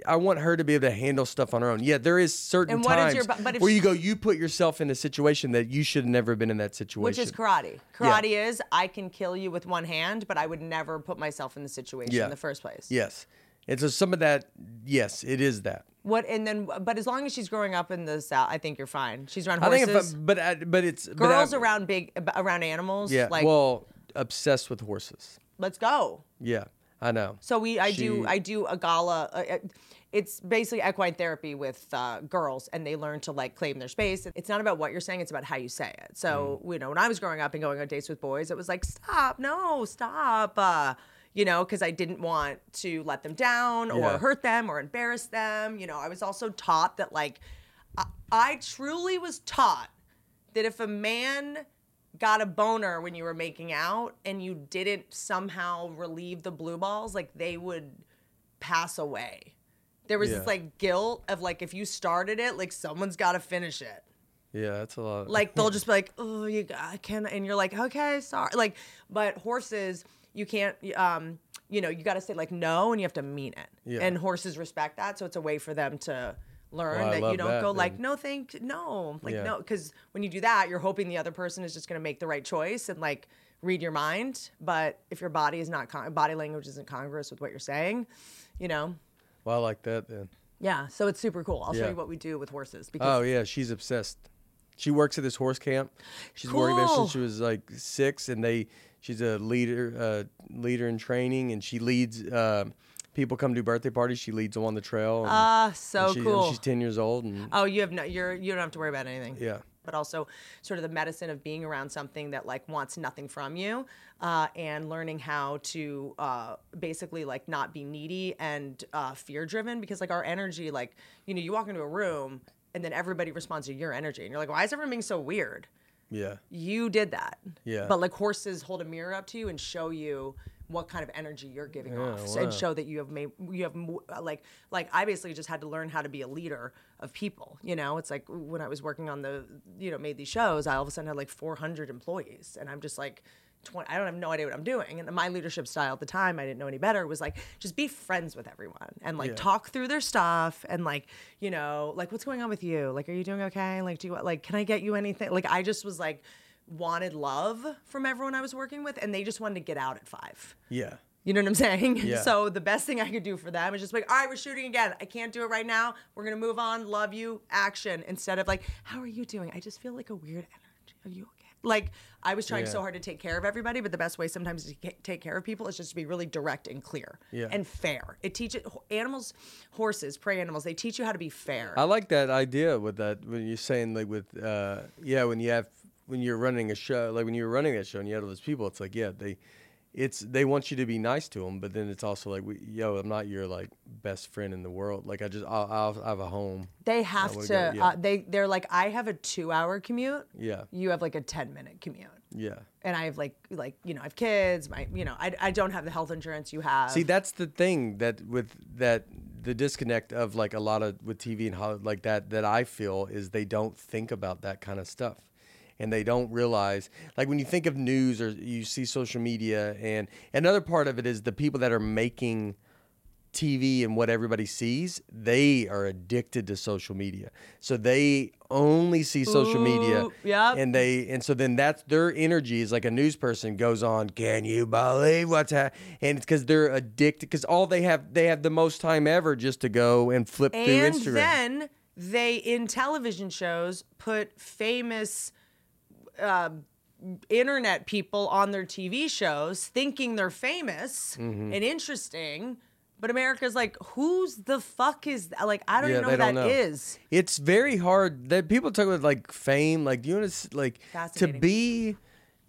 I want her to be able to handle stuff on her own. Yeah, there is certain And what is times your- but if where you go, you put yourself in a situation that you should have never been in that situation. Which is karate. Karate is I can kill you with one hand, but I would never put myself in the situation Yeah. in the first place. Yes, and so some of that. Yes, it is that. What and then, but as long as she's growing up in the south, I think you're fine. She's around I horses. think, if I, but I, but it's but girls I- around big around animals. Yeah, like well, obsessed with horses. let's go. Yeah, I know. So we, I do, I do a gala. Uh, uh, it's basically equine therapy with uh, girls, and they learn to like claim their space. It's not about what you're saying; it's about how you say it. So Mm. you know, when I was growing up and going on dates with boys, it was like, stop, no, stop. Uh, you know, because I didn't want to let them down or Yeah. hurt them or embarrass them. You know, I was also taught that like, I, I truly was taught that if a man got a boner when you were making out and you didn't somehow relieve the blue balls, like they would pass away. There was Yeah. this like guilt of like if you started it, like someone's got to finish it. Yeah, that's a lot. Like they'll just be like, "Oh, you I can," and you're like, "Okay, sorry." Like, but horses, you can't. Um, you know, you got to say like no, and you have to mean it. Yeah. And horses respect that, so it's a way for them to learn Well, that you don't that, go like no, thank no, like Yeah. no, because when you do that, you're hoping the other person is just gonna make the right choice and like read your mind. But if your body is not con- body language isn't congruous with what you're saying, you know. well, I like that then. Yeah, so it's super cool. I'll show you what we do with horses because Oh yeah, she's obsessed. She works at this horse camp. She's worked there since she was like six, and they she's a leader uh, leader in training, and she leads. Uh, people come to birthday parties. She leads them on the trail. and- ah, so and she- and cool. she's ten years old, and Oh, you have no, you're you don't have to worry about anything. yeah, But also, sort of the medicine of being around something that like wants nothing from you, uh, and learning how to uh, basically like not be needy and uh, fear driven. Because like our energy, like you know, you walk into a room and then everybody responds to your energy, and you're like, why is everyone being so weird? Yeah. You did that. Yeah. But like horses hold a mirror up to you and show you what kind of energy you're giving off wow. and show that you have made you have uh, like like I basically just had to learn how to be a leader of people you know? It's like when I was working on the you know made these shows I all of a sudden had like 400 employees and I'm just like 20, I don't have no idea what I'm doing. And my leadership style at the time I didn't know any better was like just be friends with everyone and like talk through their stuff and like you know like what's going on with you? Like are you doing okay? Like do you like can I get you anything? Like I just was like wanted love from everyone I was working with, and they just wanted to get out at five. Yeah. You know what I'm saying? Yeah. So the best thing I could do for them is just like, all right, we're shooting again. I can't do it right now. We're gonna move on. Love you. Action. Instead of like, how are you doing? I just feel like a weird energy. Are you okay? Like I was trying Yeah. so hard to take care of everybody, but the best way sometimes to take care of people is just to be really direct and clear Yeah. and fair. It teaches animals, horses, prey animals. They teach you how to be fair. I like that idea with that when you're saying like with uh yeah when you have when you're running a show like when you're running that show and you have all those people it's like yeah they it's they want you to be nice to them but then it's also like we, yo I'm not your like best friend in the world like I just I'll, I'll I have a home They have go- yeah. uh, they they're like, I have a two-hour commute. yeah You have like a ten-minute commute, yeah and I have like like you know I have kids. My you know I, I don't have the health insurance you have. See, that's the thing that with that the disconnect of like a lot of with TV and Hollywood like that that I feel is they don't think about that kind of stuff. And they don't realize, like when you think of news or you see social media, and another part of it is the people that are making TV and what everybody sees, they are addicted to social media. So they only see social media. Ooh, yep. And they and so then that's their energy is like a news person goes on, can you believe what's happening? And it's because they're addicted because all they have they have the most time ever just to go and flip through Instagram. and then they in television shows put famous uh, internet people on their TV shows, thinking they're famous Mm-hmm. and interesting. But America's like, who's the fuck is that? Like, I don't Yeah, even know who that know. is. It's very hard that people talk about like fame, like do you want to like to be,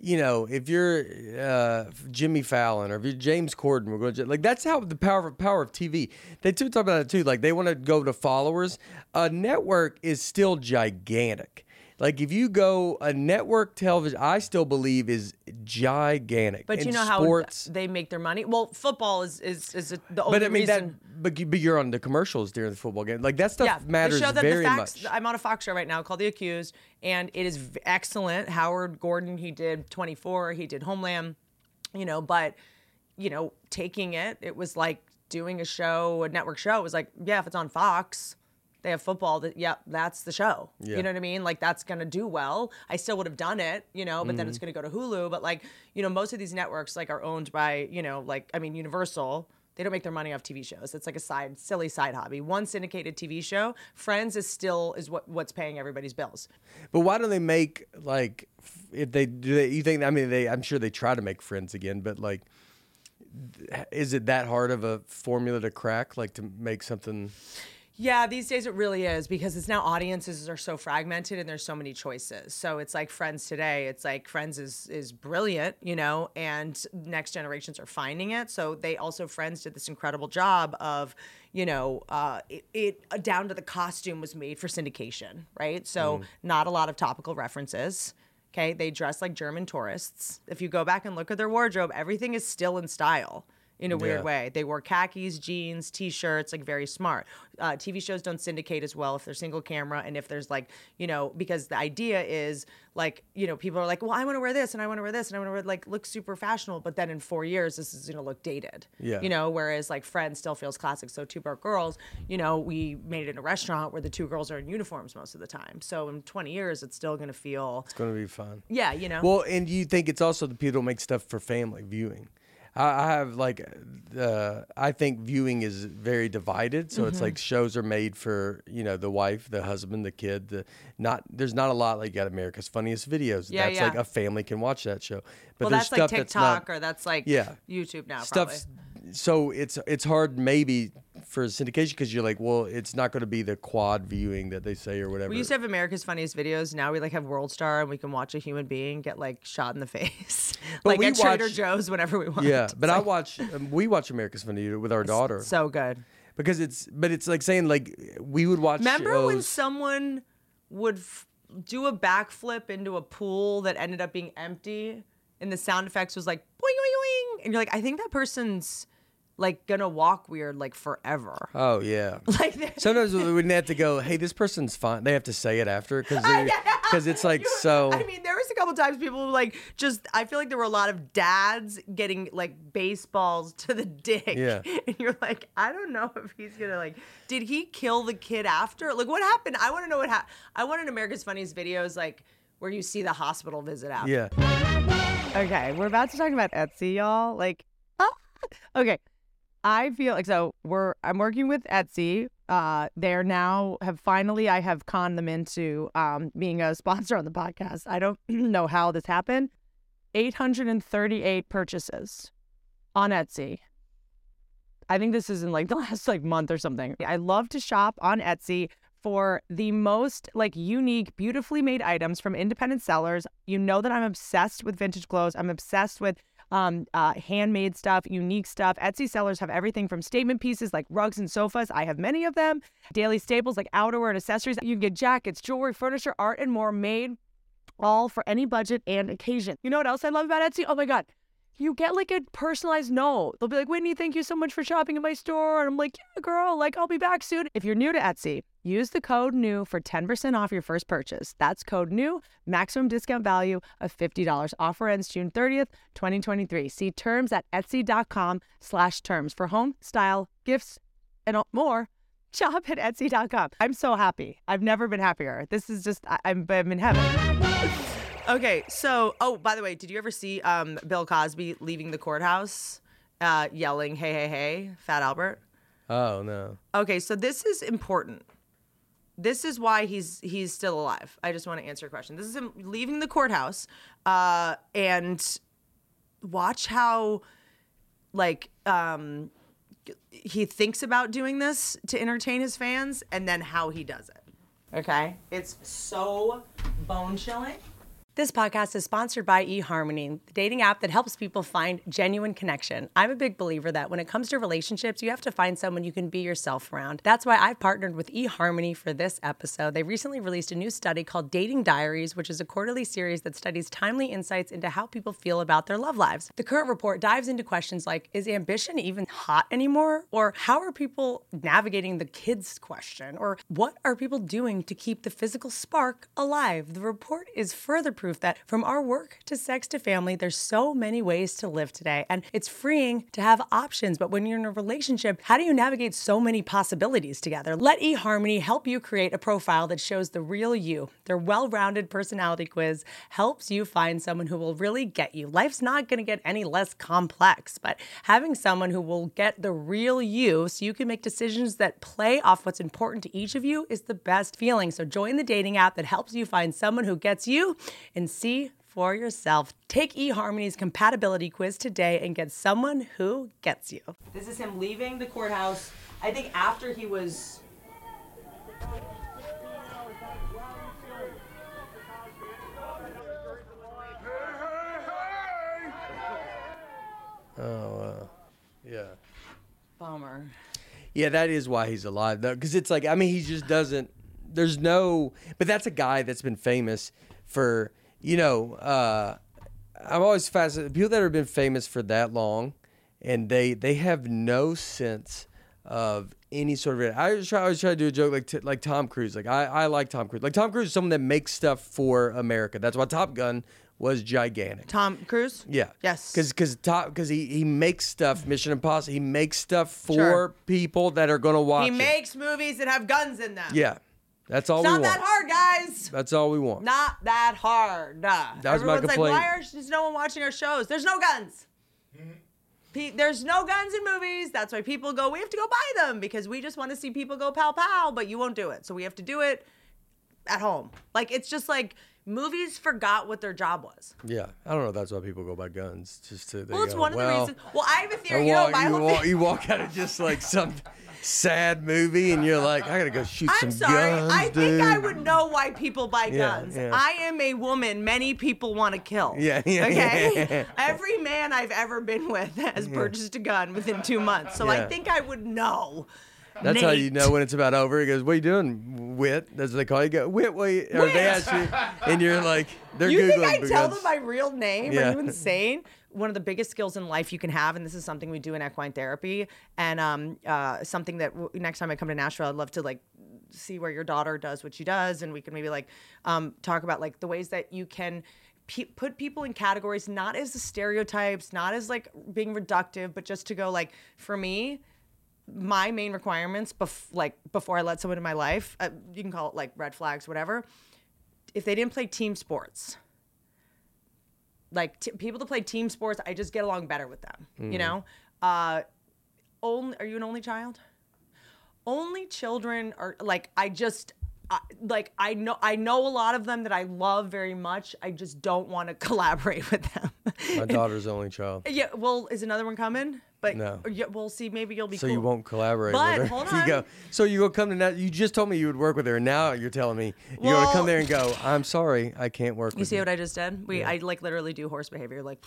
you know, if you're uh, Jimmy Fallon or if you're James Corden, we're going to like that's how the power of power of TV. They too talk about it too. Like they want to go to followers. A network is still gigantic. Like if you go a network television, I still believe is gigantic. But you know how sports. they make their money? Well, football is is, is the only But I mean reason. that. But, you, but you're on the commercials during the football game. Like that stuff yeah, matters the show that very the facts, much. I'm on a Fox show right now called The Accused, and it is excellent. Howard Gordon, he did 24, he did Homeland, you know, but you know, taking it, it was like doing a show, a network show. It was like, yeah, if it's on Fox, they have football. That yeah, that's the show. Yeah. You know what I mean? Like that's gonna do well. I still would have done it, you know, but then Mm-hmm. it's gonna go to Hulu. But like, you know, most of these networks like are owned by, you know, like I mean, Universal. They don't make their money off TV shows. It's like a side, silly side hobby. One syndicated TV show, Friends is still is what what's paying everybody's bills. But why don't they make like if they do they you think I mean they I'm sure they try to make friends again, but like is it that hard of a formula to crack like to make something Yeah, these days it really is because it's now audiences are so fragmented and there's so many choices. So it's like Friends today. It's like Friends is is brilliant, you know, and next generations are finding it. So they also Friends did this incredible job of, you know, uh, it, it uh, down to the costume was made for syndication, right? So not a lot of topical references. Okay, they dress like German tourists. If you go back and look at their wardrobe, everything is still in style in a weird Yeah. way. They wore khakis, jeans, t-shirts, like very smart. Uh, TV shows don't syndicate as well if they're single camera and if there's like, you know, because the idea is like, you know, people are like, well, I want to wear this and I want to wear this and I want to wear like look super fashionable, but then in four years this is gonna look dated. Yeah. You know, whereas like Friends still feels classic. So Two Broke Girls, you know, we made it in a restaurant where the two girls are in uniforms most of the time. So in 20 years, it's still gonna feel, it's going to be fun? yeah, you know. Well, and you think it's also the people who make stuff for family viewing. I, have like, uh, I think viewing is very divided. So Mm-hmm. it's like shows are made for you know the wife, the husband, the kid. The not there's not a lot like you got America's Funniest Videos. Yeah, that's yeah. like a family can watch that show. But well, there's that's like stuff TikTok that's not, or that's like Yeah. YouTube now. stuff's probably. so it's it's hard maybe for syndication because you're like, well, it's not going to be the quad viewing that they say or whatever. We used to have America's Funniest Videos. Now we like have World Star, and we can watch a human being get like shot in the face, like we at Trader Joe's whenever we want. yeah, It's but I like, watch um, we watch America's Funniest with our daughter so good. because it's but it's like saying like we would watch. Remember when someone would f- do a backflip into a pool that ended up being empty, and the sound effects was like boing boing boing, and you're like, I think that person's like gonna walk weird like forever. Oh yeah. Like Sometimes we wouldn't have to go. Hey, this person's fine. They have to say it after because because it's like You- so. I mean, there was a couple times people were like just. I feel like there were a lot of dads getting like baseballs to the dick. Yeah. and you're like, I don't know if he's gonna like. Did he kill the kid after? Like, what happened? I want to know what happened. I want an America's Funniest videos like where you see the hospital visit after. yeah. Okay, we're about to talk about Etsy, y'all. Like, ah, okay, I feel like so we're I'm working with Etsy. Uh, they're now have finally I have conned them into um being a sponsor on the podcast. I don't know how this happened. 838 purchases on Etsy. I think this is in like the last like month or something. I love to shop on Etsy for the most like unique, beautifully made items from independent sellers. You know that I'm obsessed with vintage clothes. I'm obsessed with um, uh, handmade stuff, unique stuff. Etsy sellers have everything from statement pieces like rugs and sofas. I have many of them. Daily staples like outerwear and accessories. You can get jackets, jewelry, furniture, art, and more made all for any budget and occasion. You know what else I love about Etsy? Oh my God. You get like a personalized note. They'll be like, Whitney, thank you so much for shopping at my store. And I'm like, yeah, girl, like, I'll be back soon. If you're new to Etsy, use the code NEW for 10% off your first purchase. That's code NEW, maximum discount value of $50. Offer ends June 30th, 2023. See terms at etsy.com slash terms for home, style, gifts, and more. Shop at etsy.com. I'm so happy. I've never been happier. This is just, I, I'm, I'm in heaven. Okay, so oh, by the way, did you ever see um, Bill Cosby leaving the courthouse, uh, yelling "Hey, hey, hey, Fat Albert"? Oh no. Okay, so this is important. This is why he's he's still alive. I just want to answer a question. This is him leaving the courthouse, uh, and watch how, like, um, he thinks about doing this to entertain his fans, and then how he does it. Okay, it's so bone chilling. This podcast is sponsored by eHarmony, the dating app that helps people find genuine connection. I'm a big believer that when it comes to relationships, you have to find someone you can be yourself around. That's why I've partnered with eHarmony for this episode. They recently released a new study called Dating Diaries, which is a quarterly series that studies timely insights into how people feel about their love lives. The current report dives into questions like Is ambition even hot anymore? Or how are people navigating the kids question? Or what are people doing to keep the physical spark alive? The report is further proof that from our work to sex to family, there's so many ways to live today. And it's freeing to have options. But when you're in a relationship, how do you navigate so many possibilities together? Let eHarmony help you create a profile that shows the real you. Their well rounded personality quiz helps you find someone who will really get you. Life's not going to get any less complex, but having someone who will get the real you so you can make decisions that play off what's important to each of you is the best feeling. So join the dating app that helps you find someone who gets you and see for yourself. Take eHarmony's compatibility quiz today and get someone who gets you. This is him leaving the courthouse. I think after he was Oh uh, yeah. bummer. Yeah, that is why he's alive though, because it's like I mean he just doesn't. There's no, but that's a guy that's been famous for you know. uh I'm always fascinated people that have been famous for that long, and they they have no sense of any sort of. I always try, I always try to do a joke like t- like Tom Cruise. Like I I like Tom Cruise. Like Tom Cruise is someone that makes stuff for America. That's why Top Gun was gigantic. Tom Cruise? Yeah. Yes. Because because top because he he makes stuff Mission Impossible. He makes stuff for Sure. people that are gonna watch. He it. makes movies that have guns in them. Yeah. That's all It's we not want. Not that hard, guys. That's all we want. Not that hard. That was my Everyone's like, complaint. why are, is no one watching our shows? There's no guns. Mm-hmm. Pe- There's no guns in movies. That's why people go, we have to go buy them because we just want to see people go pow pow, but you won't do it. So we have to do it at home. Like, it's just like movies forgot what their job was. Yeah. I don't know. if That's why people go buy guns. Just to. they Well, it's go, one of the reasons. Well, I have a theory. You know, my you, whole walk, thing- you walk out of just like some sad movie, and you're like, I gotta go shoot I'm some sorry. guns, I dude. think I would know why people buy Yeah, guns. yeah. I am a woman many people want to kill. Yeah, yeah, Okay? yeah. Every man I've ever been with has purchased a gun within two months. So I think I would know. That's how you Nate. know when it's about over. He goes, "What are you doing, Wit?" That's what they call you. Go, Wit, wait, or they ask you, and you're like, they're You googling. think I tell them my real name? Yeah. Are you insane? One of the biggest skills in life you can have, and this is something we do in equine therapy, and um, uh, something that w- next time I come to Nashville, I'd love to like see where your daughter does what she does, and we can maybe like um, talk about like the ways that you can pe- put people in categories, not as the stereotypes, not as like being reductive, but just to go like for me, my main requirements, bef- like before I let someone in my life, uh, you can call it like red flags, whatever. If they didn't play team sports, like t- people that play team sports, I just get along better with them. You know, uh, only are you an only child? Only children are like I just. I, like I know, I know a lot of them that I love very much. I just don't want to collaborate with them. My daughter's only child, yeah, well, is another one coming? But No. yeah, we'll see. Maybe you'll be. so cool. you won't collaborate But with her. hold You on. go. So you go come to that. You just told me you would work with her, and now you're telling me you're gonna come there and go. I'm sorry, I can't work You with see you. See what I just did? We, I like literally do horse behavior, like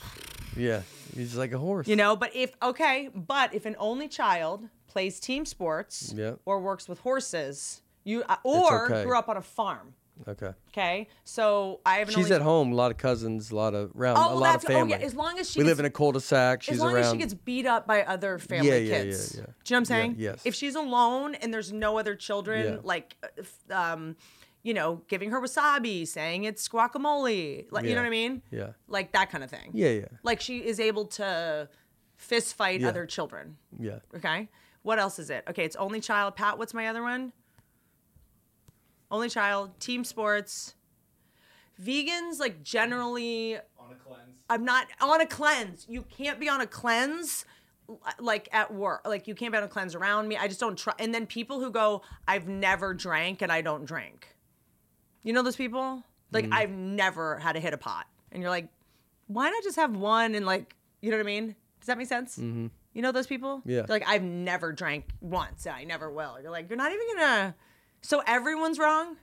yeah, he's like a horse. you know. But if okay, but if an only child plays team sports Yep. or works with horses, you uh, or okay. grew up on a farm. Okay. Okay, so I have an She's only at home. A lot of cousins. A lot of around. Oh, a lot of that's- oh, yeah, as long as she we gets- live in a cul-de-sac. She's as long around. as she gets beat up by other family Yeah, yeah, kids. yeah, yeah. Do you know what I'm saying? Yeah, yes. If she's alone and there's no other children, Yeah. like, um, you know, giving her wasabi, saying it's guacamole, like, you know what I mean? Yeah. Like that kind of thing. Yeah, yeah, Like she is able to fist fight Yeah. other children. yeah. Okay. What else is it? Okay, it's only child. Pat, what's my other one? Only child, team sports. Vegans, like generally, on a cleanse. I'm not on a cleanse. You can't be on a cleanse like at work. Like you can't be on a cleanse around me. I just don't try. And then people who go, I've never drank and I don't drink. You know those people? Like Mm. I've never had to hit a pot. And you're like, why not just have one and like, you know what I mean? Does that make sense? Mm-hmm. You know those people? Yeah. They're like, I've never drank once and I never will. You're like, you're not even gonna. So everyone's wrong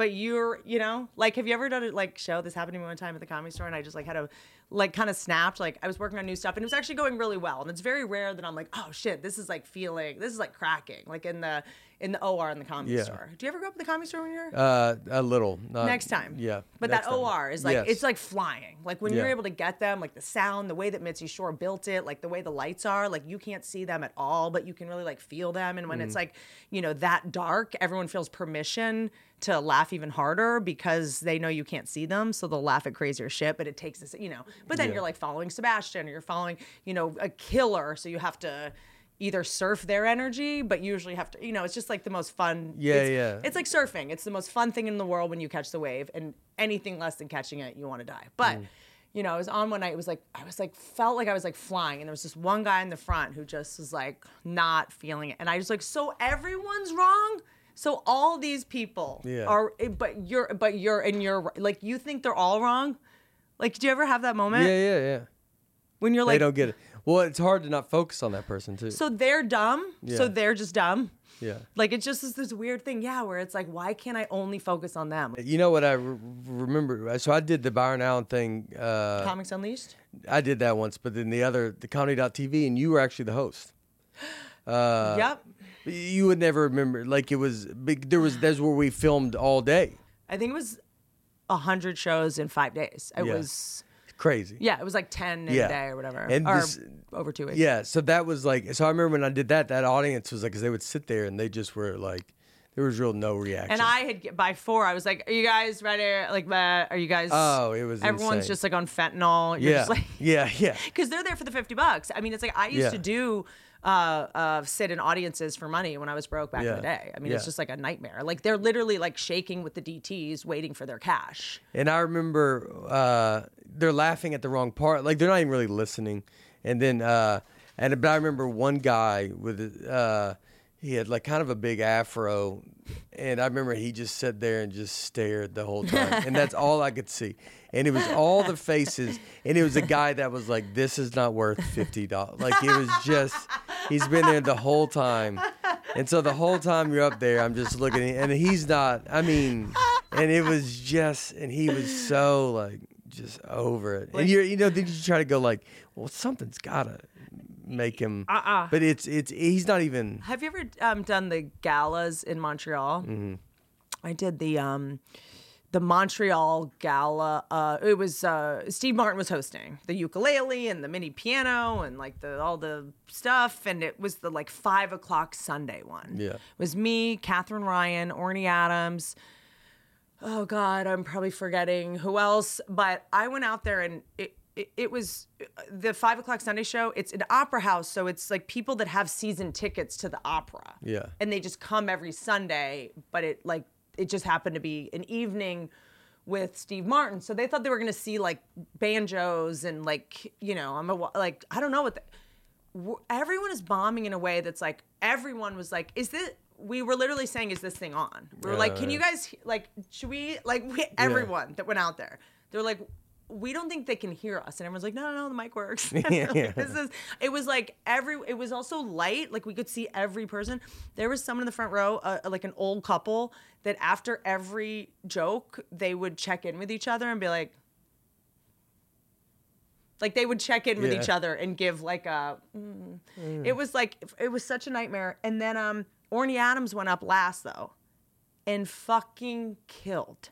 but you're you know like have you ever done a like show? This happened to me one time at the comedy store and i just like had a like kind of snapped like i was working on new stuff and it was actually going really well and it's very rare that i'm like oh shit this is like feeling this is like cracking like in the in the or in the comedy Yeah. store do you ever go up to the comedy store when you're Uh, a little. Not, next time. Yeah. But that time. OR is like Yes. it's like flying. Like when you're able to get them, like the sound, the way that Mitzi Shore built it, like the way the lights are, like you can't see them at all, but you can really like feel them. And when Mm-hmm. it's like, you know, that dark, everyone feels permission to laugh even harder because they know you can't see them. So they'll laugh at crazier shit. But it takes this, you know. But then Yeah. you're like following Sebastian or you're following, you know, a killer. So you have to either surf their energy, but usually have to, you know, it's just like the most fun. Yeah, it's- yeah. It's like surfing. It's the most fun thing in the world when you catch the wave, and anything less than catching it, you want to die. But Mm. you know, I was on one night. It was like I was like felt like I was like flying, and there was this one guy in the front who just was like not feeling it, and I was like so everyone's wrong. So all these people Yeah. are, eh, but you're, but you're, and you're like you think they're all wrong. Like, do you ever have that moment Yeah, yeah, yeah. when you're like, They don't get it. Well, it's hard to not focus on that person too. so they're dumb, Yeah. so they're just dumb. yeah. Like it's just this, this weird thing, yeah, where it's like, why can't I only focus on them? You know what I re- remember? So I did the Byron Allen thing. Uh, Comics Unleashed. I did that once, but then the other, the comedy.tv, and you were actually the host. Uh, yep. You would never remember. Like it was big. There was that's where we filmed all day. I think it was a hundred shows in five days. It Yeah. was Crazy. yeah, it was like ten in Yeah. a day or whatever, And or this- over two weeks. Yeah, so that was like, so I remember when I did that, that audience was like, because they would sit there and they just were like, there was real no reaction. And I had by four, I was like, "Are you guys ready? Like that? Are you guys?" Oh, it was Everyone's insane. just like on fentanyl. You're yeah, just like, yeah, yeah, because they're there for the fifty bucks. I mean, it's like I used Yeah. to do uh, uh, sit in audiences for money when I was broke back in the day. I mean, it's just like a nightmare. Like they're literally like shaking with the DTS, waiting for their cash. And I remember uh, they're laughing at the wrong part. Like they're not even really listening. And then, uh, and but I remember one guy with uh, he had like kind of a big afro, and I remember he just sat there and just stared the whole time, and that's all I could see. And it was all the faces, and it was a guy that was like, "This is not worth fifty dollars." Like it was just, he's been there the whole time, and so the whole time you're up there, I'm just looking, and he's not. I mean, and it was just, and he was so like just over it. And you're, you know, then you try to go like, well, something's gotta make him. Uh-uh. But it's it's he's not even. Have you ever um, done the galas in Montreal? Mm-hmm. I did the um, the Montreal gala. Uh, it was uh, Steve Martin was hosting the ukulele and the mini piano and like the all the stuff, and it was the like five o'clock Sunday one. Yeah. it was me, Katherine Ryan, Orny Adams. Oh God, I'm probably forgetting who else, but I went out there and it. It, it was uh, the five o'clock Sunday show. It's an opera house, so it's like people that have season tickets to the opera Yeah. and they just come every Sunday, but it like it just happened to be an evening with Steve Martin. So they thought they were going to see like banjos and like, you know, I'm a like I don't know what the, everyone is bombing in a way that's like everyone was like is this we were literally saying is this thing on? We were like can you guys like should we like we, everyone that went out there. They're like we don't think they can hear us and everyone's like no no no the mic works. Like, this is it was like every it was also light like we could see every person. There was someone in the front row uh, like an old couple that after every joke they would check in with each other and be like like they would check in with Yeah. each other and give like a mm. it was like it was such a nightmare. And then um orny adams went up last though and fucking killed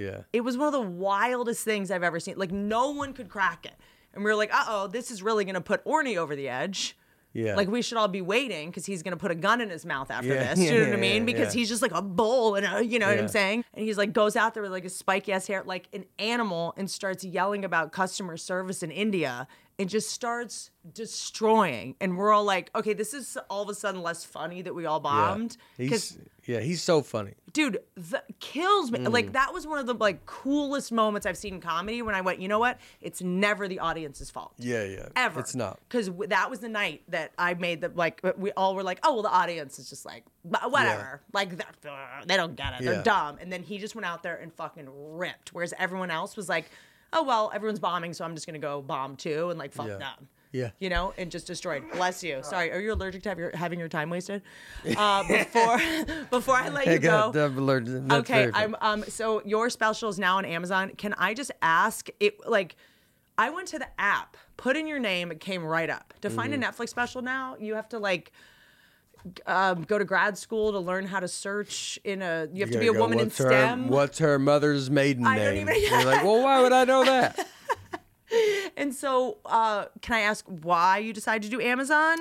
Yeah. it was one of the wildest things I've ever seen. Like no one could crack it. And we were like, uh oh, this is really gonna put Orny over the edge. Yeah. Like we should all be waiting because he's gonna put a gun in his mouth after Yeah, this. you know what I mean? Because he's just like a bull and a, you know what I'm saying? And he's like goes out there with like a spiky ass hair, like an animal, and starts yelling about customer service in India and just starts destroying. And we're all like, okay, this is all of a sudden less funny that we all bombed. Yeah. He's yeah, he's so funny. dude that kills me Mm. like that was one of the like coolest moments i've seen in comedy when i went you know what it's never the audience's fault Yeah, yeah. ever It's not. because w- that was the night that i made the like we all were like oh well the audience is just like "Wh- whatever like uh, they don't get it they're Yeah. dumb and then he just went out there and fucking ripped whereas everyone else was like oh well everyone's bombing so i'm just gonna go bomb too and like fuck Yeah. them Yeah. you know, and just destroyed. Bless you. Sorry, are you allergic to have your, having your time wasted? Uh, before before I let you Hey, go, I'm allergic- that's okay. I'm um. So your special is now on Amazon. Can I just ask it? Like, I went to the app, put in your name, it came right up. To find Mm-hmm. a Netflix special now, you have to like. Um, go to grad school to learn how to search in a. You have to be a go, woman in her- STEM. what's her mother's maiden I name? even- You're like, well, why would I know that? And so, uh, can I ask why you decided to do Amazon?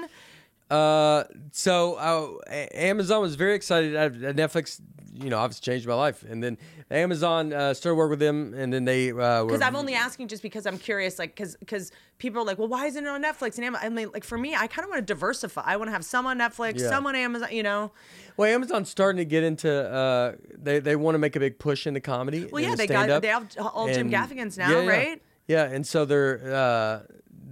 Uh, so uh, Amazon was very excited. Uh, Netflix, you know, obviously changed my life, and then Amazon uh, started working with them, and then they uh, Because I'm only asking just because I'm curious, like, because because people are like, well, why isn't it on Netflix and Amazon? I mean, like for me, I kind of want to diversify. I want to have some on Netflix, Yeah. some on Amazon. You know, well, Amazon's starting to get into. Uh, they they want to make a big push into comedy. well, yeah, they got they have all Jim Gaffigans now, yeah, yeah. right? Yeah, and so they're uh,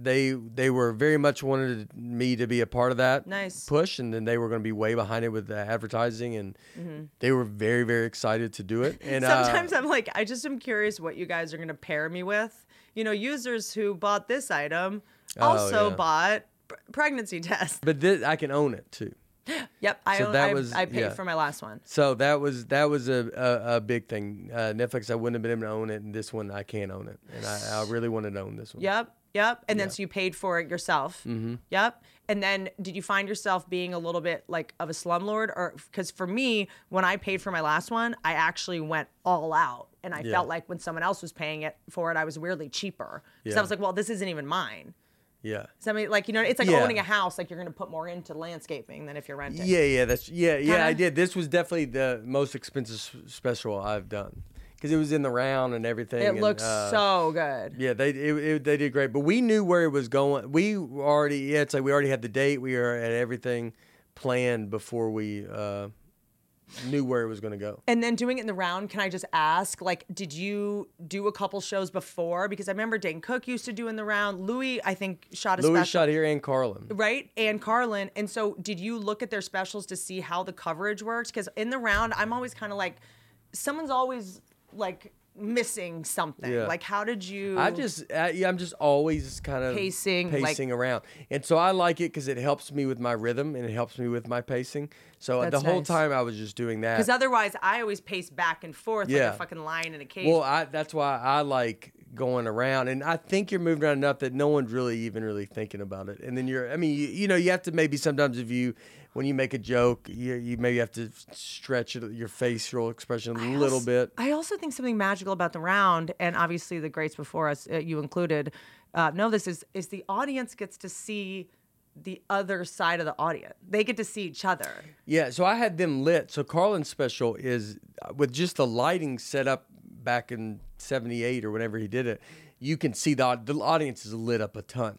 they they were very much wanted me to be a part of that Nice. push, and then they were going to be way behind it with the advertising, and they were very very excited to do it. And uh, Mm-hmm. Sometimes I'm like, I just am curious what you guys are going to pair me with. You know, users who bought this item also Oh, yeah. bought pr- pregnancy test. but this, I can own it too. Yep, I So own, that I, was- I paid yeah. for my last one. So that was that was a, a, a big thing. Uh, Netflix, I wouldn't have been able to own it, and this one I can't own it, and I, I really wanted to own this one. Yep. Yep. And then so you paid for it yourself. Mm-hmm. Yep. And then did you find yourself being a little bit like of a slumlord? Or because for me, when I paid for my last one, I actually went all out. And I Yeah. felt like when someone else was paying it for it, I was weirdly cheaper. Because I was like, well, this isn't even mine. yeah. So I mean, like, you know, it's like Yeah. owning a house, like you're going to put more into landscaping than if you're renting. Yeah, yeah, that's yeah, yeah. I Kinda? did. This was definitely the most expensive special I've done because it was in the round and everything. It and, looks uh, so good. Yeah, they it, it, they did great, but we knew where it was going. We already yeah, it's like we already had the date. We were at everything planned before we uh, knew where it was going to go. And then doing it in the round, can I just ask, like, did you do a couple shows before? Because I remember Dane Cook used to do in the round. Louis, I think, shot a Louis special. shot here and Carlin. right? And Carlin. And so, did you look at their specials to see how the coverage works? Because in the round, I'm always kind of like, someone's always like missing something? Yeah. Like, how did you? I just, uh, yeah, I'm just always kind of Pacing, like- pacing around, and so I like it because it helps me with my rhythm and it helps me with my pacing. So That's the whole nice. time I was just doing that. because otherwise I always pace back and forth yeah. like a fucking lion in a cage. Well, I, that's why I like going around, and I think you're moving around enough that no one's really even really thinking about it. And then you're, I mean, you, you know, you have to maybe sometimes if you when you make a joke, you, you maybe have to stretch it, your facial expression a I little als- bit. I also think something magical about the round, and obviously the greats before us, uh, you included, uh, know this is is the audience gets to see the other side of the audience. They get to see each other. Yeah, so I had them lit. So Carlin's special is uh, with just the lighting set up back in '78 or whenever he did it. You can see the the audience is lit up a ton,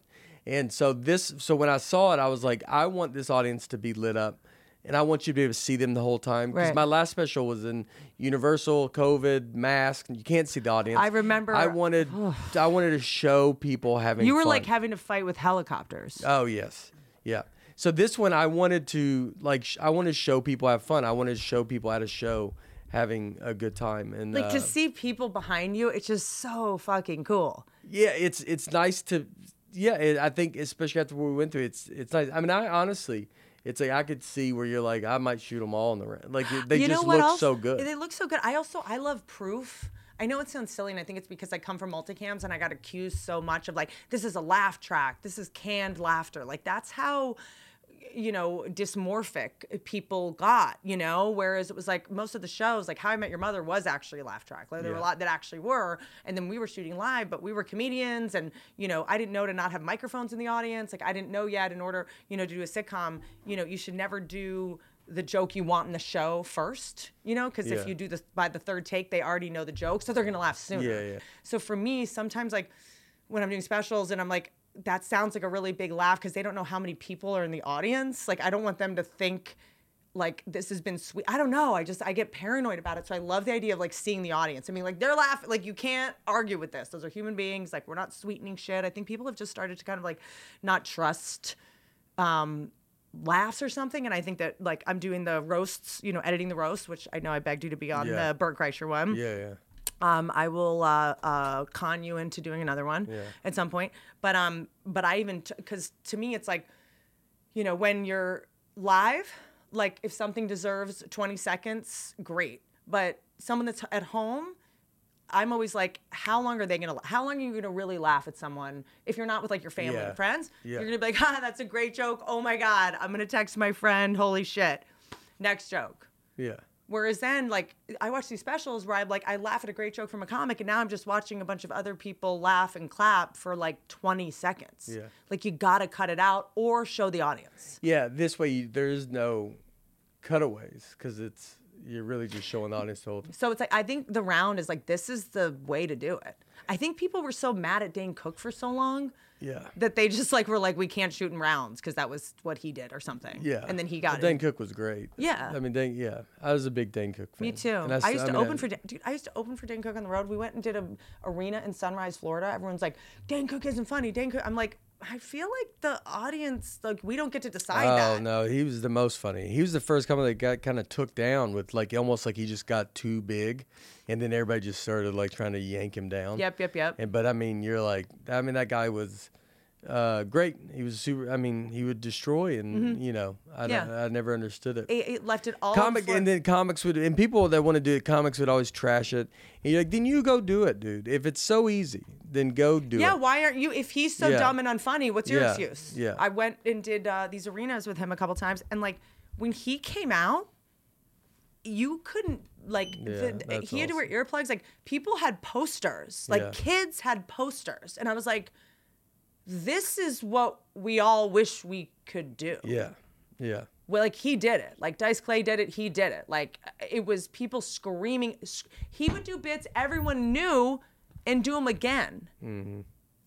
and so this. So when I saw it, I was like, I want this audience to be lit up, and I want you to be able to see them the whole time. Because Right. my last special was in Universal, COVID, mask, and you can't see the audience. I remember- I wanted, I wanted to show people having. You were fun. like having to fight with helicopters. Oh yes, yeah. So this one, I wanted to like, sh- I wanted to show people have fun. I wanted to show people at a show having a good time, and like uh, to see people behind you, it's just so fucking cool. yeah, it's it's nice to, yeah. It, I think especially after what we went through, it's it's nice. I mean, I honestly, it's like I could see where you're like, I might shoot them all in the round. Like they you just look else? so good. They look so good. I also I love proof. I know it sounds silly, and I think it's because I come from multicams and I got accused so much of like this is a laugh track, this is canned laughter. Like that's how you know dysmorphic people got you know? Whereas it was like most of the shows like how i met your mother was actually a laugh track. Like there were a lot that actually were and then we were shooting live but we were comedians and you know i didn't know to not have microphones in the audience. Like i didn't know yet in order you know to do a sitcom you know you should never do the joke you want in the show first you know? Because if you do this by the third take they already know the joke so they're gonna laugh sooner. Yeah, yeah. so for me sometimes like when i'm doing specials and i'm like that sounds like a really big laugh because they don't know how many people are in the audience. Like i don't want them to think like this has been sweet i don't know. I just i get paranoid about it. So i love the idea of like seeing the audience. I mean like they're laughing like you can't argue with this. Those are human beings. Like we're not sweetening shit. I think people have just started to kind of like not trust um laughs or something. And i think that like i'm doing the roasts you know editing the roast which i know i begged you to be on Yeah. the bert kreischer one. Yeah, yeah. Um, I will uh, uh, con you into doing another one Yeah. at some point. But um, but I even because to me it's like, you know, when you're live, like if something deserves 20 seconds, great. But someone that's at home, I'm always like, how long are they gonna? How long are you gonna really laugh at someone if you're not with like your family Yeah. and friends? Yeah. You're gonna be like, ah, that's a great joke. Oh my god, I'm gonna text my friend. Holy shit. Next joke. Yeah. Whereas then, like, I watch these specials where I'm like, I laugh at a great joke from a comic, and now I'm just watching a bunch of other people laugh and clap for like 20 seconds. Yeah. Like, you gotta cut it out or show the audience. Yeah, this way you, there is no cutaways because it's you're really just showing the audience the whole thing. So it's like, I think the round is like, this is the way to do it. I think people were so mad at Dane Cook for so long Yeah. that they just like were like, we can't shoot in rounds because that was what he did or something. Yeah. And then he got But Dane. Cook was great. Yeah. I mean, Dane, yeah. I was a big Dane Cook fan. Me too. And I, s- used to mean, open I- for dude. I used to open for Dane Cook on the road. We went and did a arena in Sunrise, Florida. Everyone's like, Dane Cook isn't funny. Dane Cook. I'm like, I feel like the audience, like, we don't get to decide Oh that. no, he was the most funny. He was the first comic that got kind of took down with like almost like he just got too big, and then everybody just started like trying to yank him down. Yep, yep, yep. And but I mean, you're like, I mean, that guy was uh, great. He was super. I mean, he would destroy, and you know, I, Mm-hmm. Yeah. I never understood it. It, it left it all. Comic and then comics would and people that want to do it, comics would always trash it. And you're like, then you go do it, dude. If it's so easy, then go do yeah, it. Yeah, why aren't you? If he's so Yeah. dumb and unfunny, what's your excuse? yeah. I went and did uh, these arenas with him a couple times, and like when he came out, you couldn't like Yeah, the, he had to wear earplugs. Like people had posters, like kids had posters, and I was like, this is what we all wish we could do. Yeah, yeah. Well, like he did it. Like Dice Clay did it. He did it. Like it was people screaming. He would do bits everyone knew and do them again. Mm-hmm.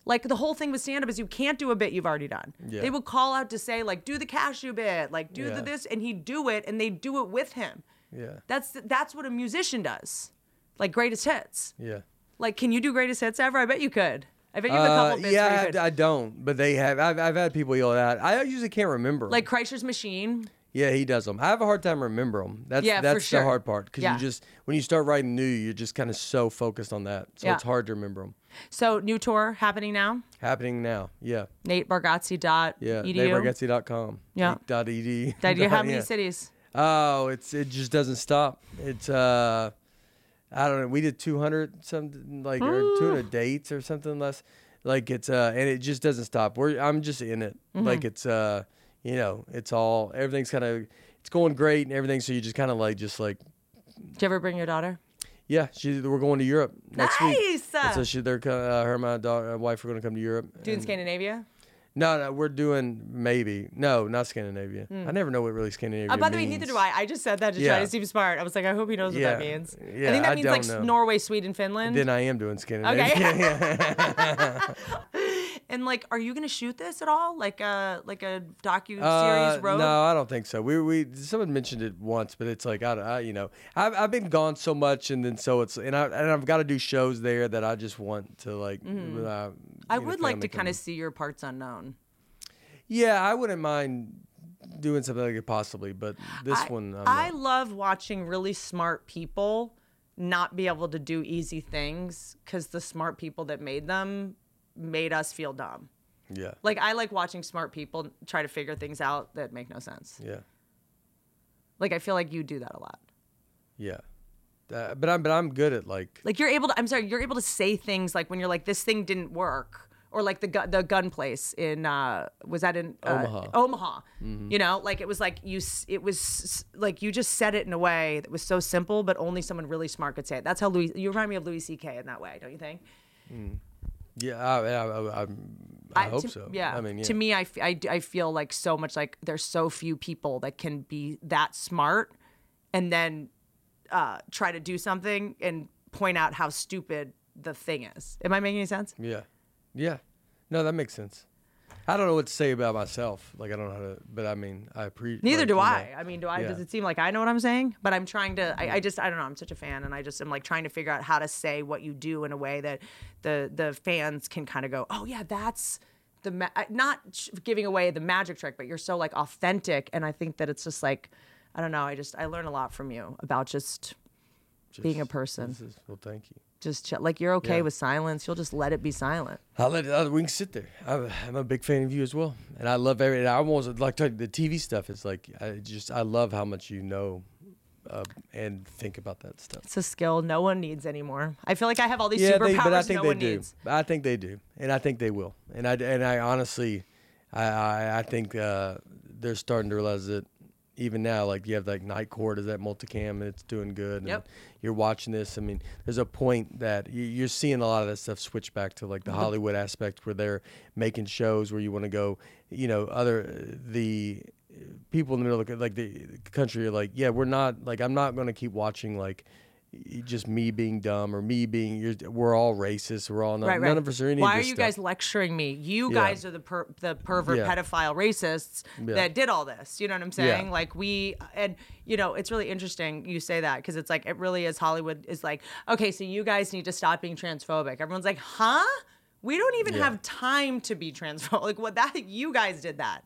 Like the whole thing with stand up is you can't do a bit you've already done. Yeah. They would call out to say like do the cashew bit, like do Yeah. the this, and he'd do it, and they would do it with him. Yeah. That's that's what a musician does. Like greatest hits. Yeah. Like can you do greatest hits ever? I bet you could. I bet you have a Uh, couple bits yeah, I. I don't, but they have. I've, I've had people yell that. I usually can't remember. like Kreischer's Machine. Yeah, he does them. I have a hard time remembering them. That's Yeah, for that's sure. the hard part because Yeah. you just when you start writing new, you're just kind of so focused on that, so Yeah. it's hard to remember them. So new tour happening now. Happening now, yeah, NateBargatze.edu. yeah. NateBargatze.com. Yeah. Dot ed. Did you how many yeah. cities? Oh, it's it just doesn't stop. It's uh, I don't know. We did 200 something like or 200 dates or something less. Like it's uh, and it just doesn't stop. We're I'm just in it. Mm-hmm. Like it's uh, you know, it's all everything's kind of it's going great and everything. So you just kind of like just like Did you ever bring your daughter? yeah, she we're going to Europe next week. Nice! So she they're uh, her and my daughter, uh, wife are going to come to Europe. Doing and- Scandinavia? No, no, we're doing maybe no, not Scandinavia. I never know what really Scandinavia. Oh, by the way, neither do I. I just said that to Yeah. try to seem smart. I was like, I hope he knows what that means. Yeah. I Yeah, think that I means like know. Norway, Sweden, Finland. Then I am doing Scandinavia. Okay. And like, are you gonna shoot this at all? Like a like a docu Uh, series road? no, I don't think so. We we someone mentioned it once, but it's like I, I you know I've I've been gone so much, and then so it's and I and I've got to do shows there that I just want to like. Uh, Mm-hmm. I would like to kind of see your parts unknown. Yeah, I wouldn't mind doing something like it possibly, but this I, one I'm I not. love watching really smart people not be able to do easy things because the smart people that made them made us feel dumb. Yeah, Like I like watching smart people try to figure things out that make no sense. yeah, Like I feel like you do that a lot. yeah. Uh, but I'm but I'm good at like Like you're able to I'm sorry, you're able to say things like when you're like this thing didn't work or like the gu- the gun place in uh was that in uh, Omaha. Omaha. You know, like it was like you s- it was s- like you just said it in a way that was so simple but only someone really smart could say it. That's how Louis you remind me of Louis CK in that way, don't you think? yeah. I I, I, I, hope to- so. Yeah. I mean, yeah. To me, I, f- I, I feel like so much like there's so few people that can be that smart and then uh, try to do something and point out how stupid the thing is. Am I making any sense? Yeah. Yeah. No, that makes sense. I don't know what to say about myself. Like I don't know how to, but I mean, I appreciate. Neither like, do you know, I. I mean, do I? yeah. Does it seem like I know what I'm saying? But I'm trying to. I, I just. I don't know. I'm such a fan, and I just am like trying to figure out how to say what you do in a way that the the fans can kind of go, oh yeah, that's the ma-. Not giving away the magic trick, but you're so like authentic, and I think that it's just like, I don't know. I just I learn a lot from you about just being a person. This is, well, thank you. Just ch- like you're okay Yeah. with silence. You'll just let it be silent. I'll let uh, we can sit there. I'm, I'm a big fan of you as well, and I love every. and I almost like talking the TV stuff. It's like I just I love how much you know, uh, and think about that stuff. It's a skill no one needs anymore. I feel like I have all these yeah, superpowers they, but I think no they one do. needs. I think they do, and I think they will. And I and I honestly, I I, I think uh, they're starting to realize that even now, like you have like Night Court is that multicam and it's doing good. And Yep. You're watching this. I mean, there's a point that you- you're seeing a lot of that stuff switch back to like the mm-hmm. Hollywood aspect where they're making shows where you want to go. You know, other uh, the uh, people in the middle of the, like the country are like, yeah, we're not like I'm not going to keep watching like just me being dumb or me being you're, we're all racist. We're all not, right, right. none of us are any. Why are you stuff. guys lecturing me? You Yeah. guys are the per- the pervert, Yeah. pedophile, racists Yeah. that did all this. You know what I'm saying? Like we and you know it's really interesting you say that because it's like it really is. Hollywood is like okay, so you guys need to stop being transphobic. Everyone's like, huh? We don't even have time to be transphobic. Like what that you guys did that.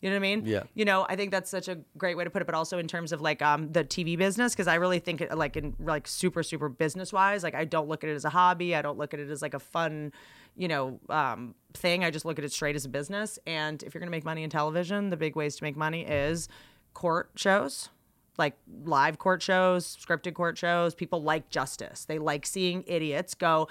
You know what I mean? Yeah. You know, I think that's such a great way to put it, but also in terms of like um the TV business, because I really think it like in like super super business wise, like I don't look at it as a hobby. I don't look at it as like a fun, you know, um thing. I just look at it straight as a business. And if you're gonna make money in television, the big ways to make money is court shows. Like live court shows, scripted court shows. People like justice. They like seeing idiots go,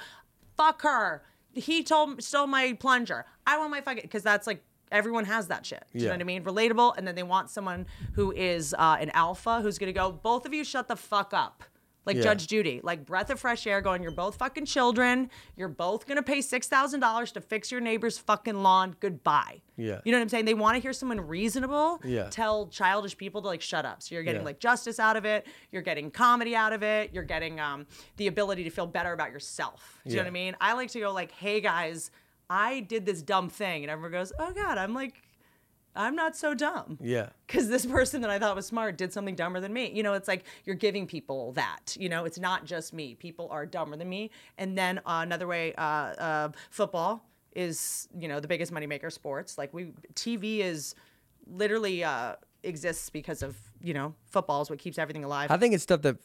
fuck her. He told stole my plunger. I want my fucking because that's like everyone has that shit. Do you know what I mean? Relatable, and then they want someone who is uh, an alpha who's gonna go. Both of you shut the fuck up. Like Yeah. Judge Judy, like breath of fresh air, going. You're both fucking children. You're both gonna pay six thousand dollars to fix your neighbor's fucking lawn. Goodbye. Yeah. You know what I'm saying? They want to hear someone reasonable Yeah. tell childish people to like shut up. So you're getting Yeah. like justice out of it. You're getting comedy out of it. You're getting um, the ability to feel better about yourself. Do you know what I mean? I like to go like, hey guys, I did this dumb thing, and everyone goes, oh god, I'm like, I'm not so dumb Yeah. because this person that I thought was smart did something dumber than me. You know, it's like you're giving people that. You know, it's not just me. People are dumber than me. And then uh, another way, uh, uh, football is you know the biggest moneymaker sports. Like we, TV is literally uh, exists because of you know football is what keeps everything alive. I think it's stuff that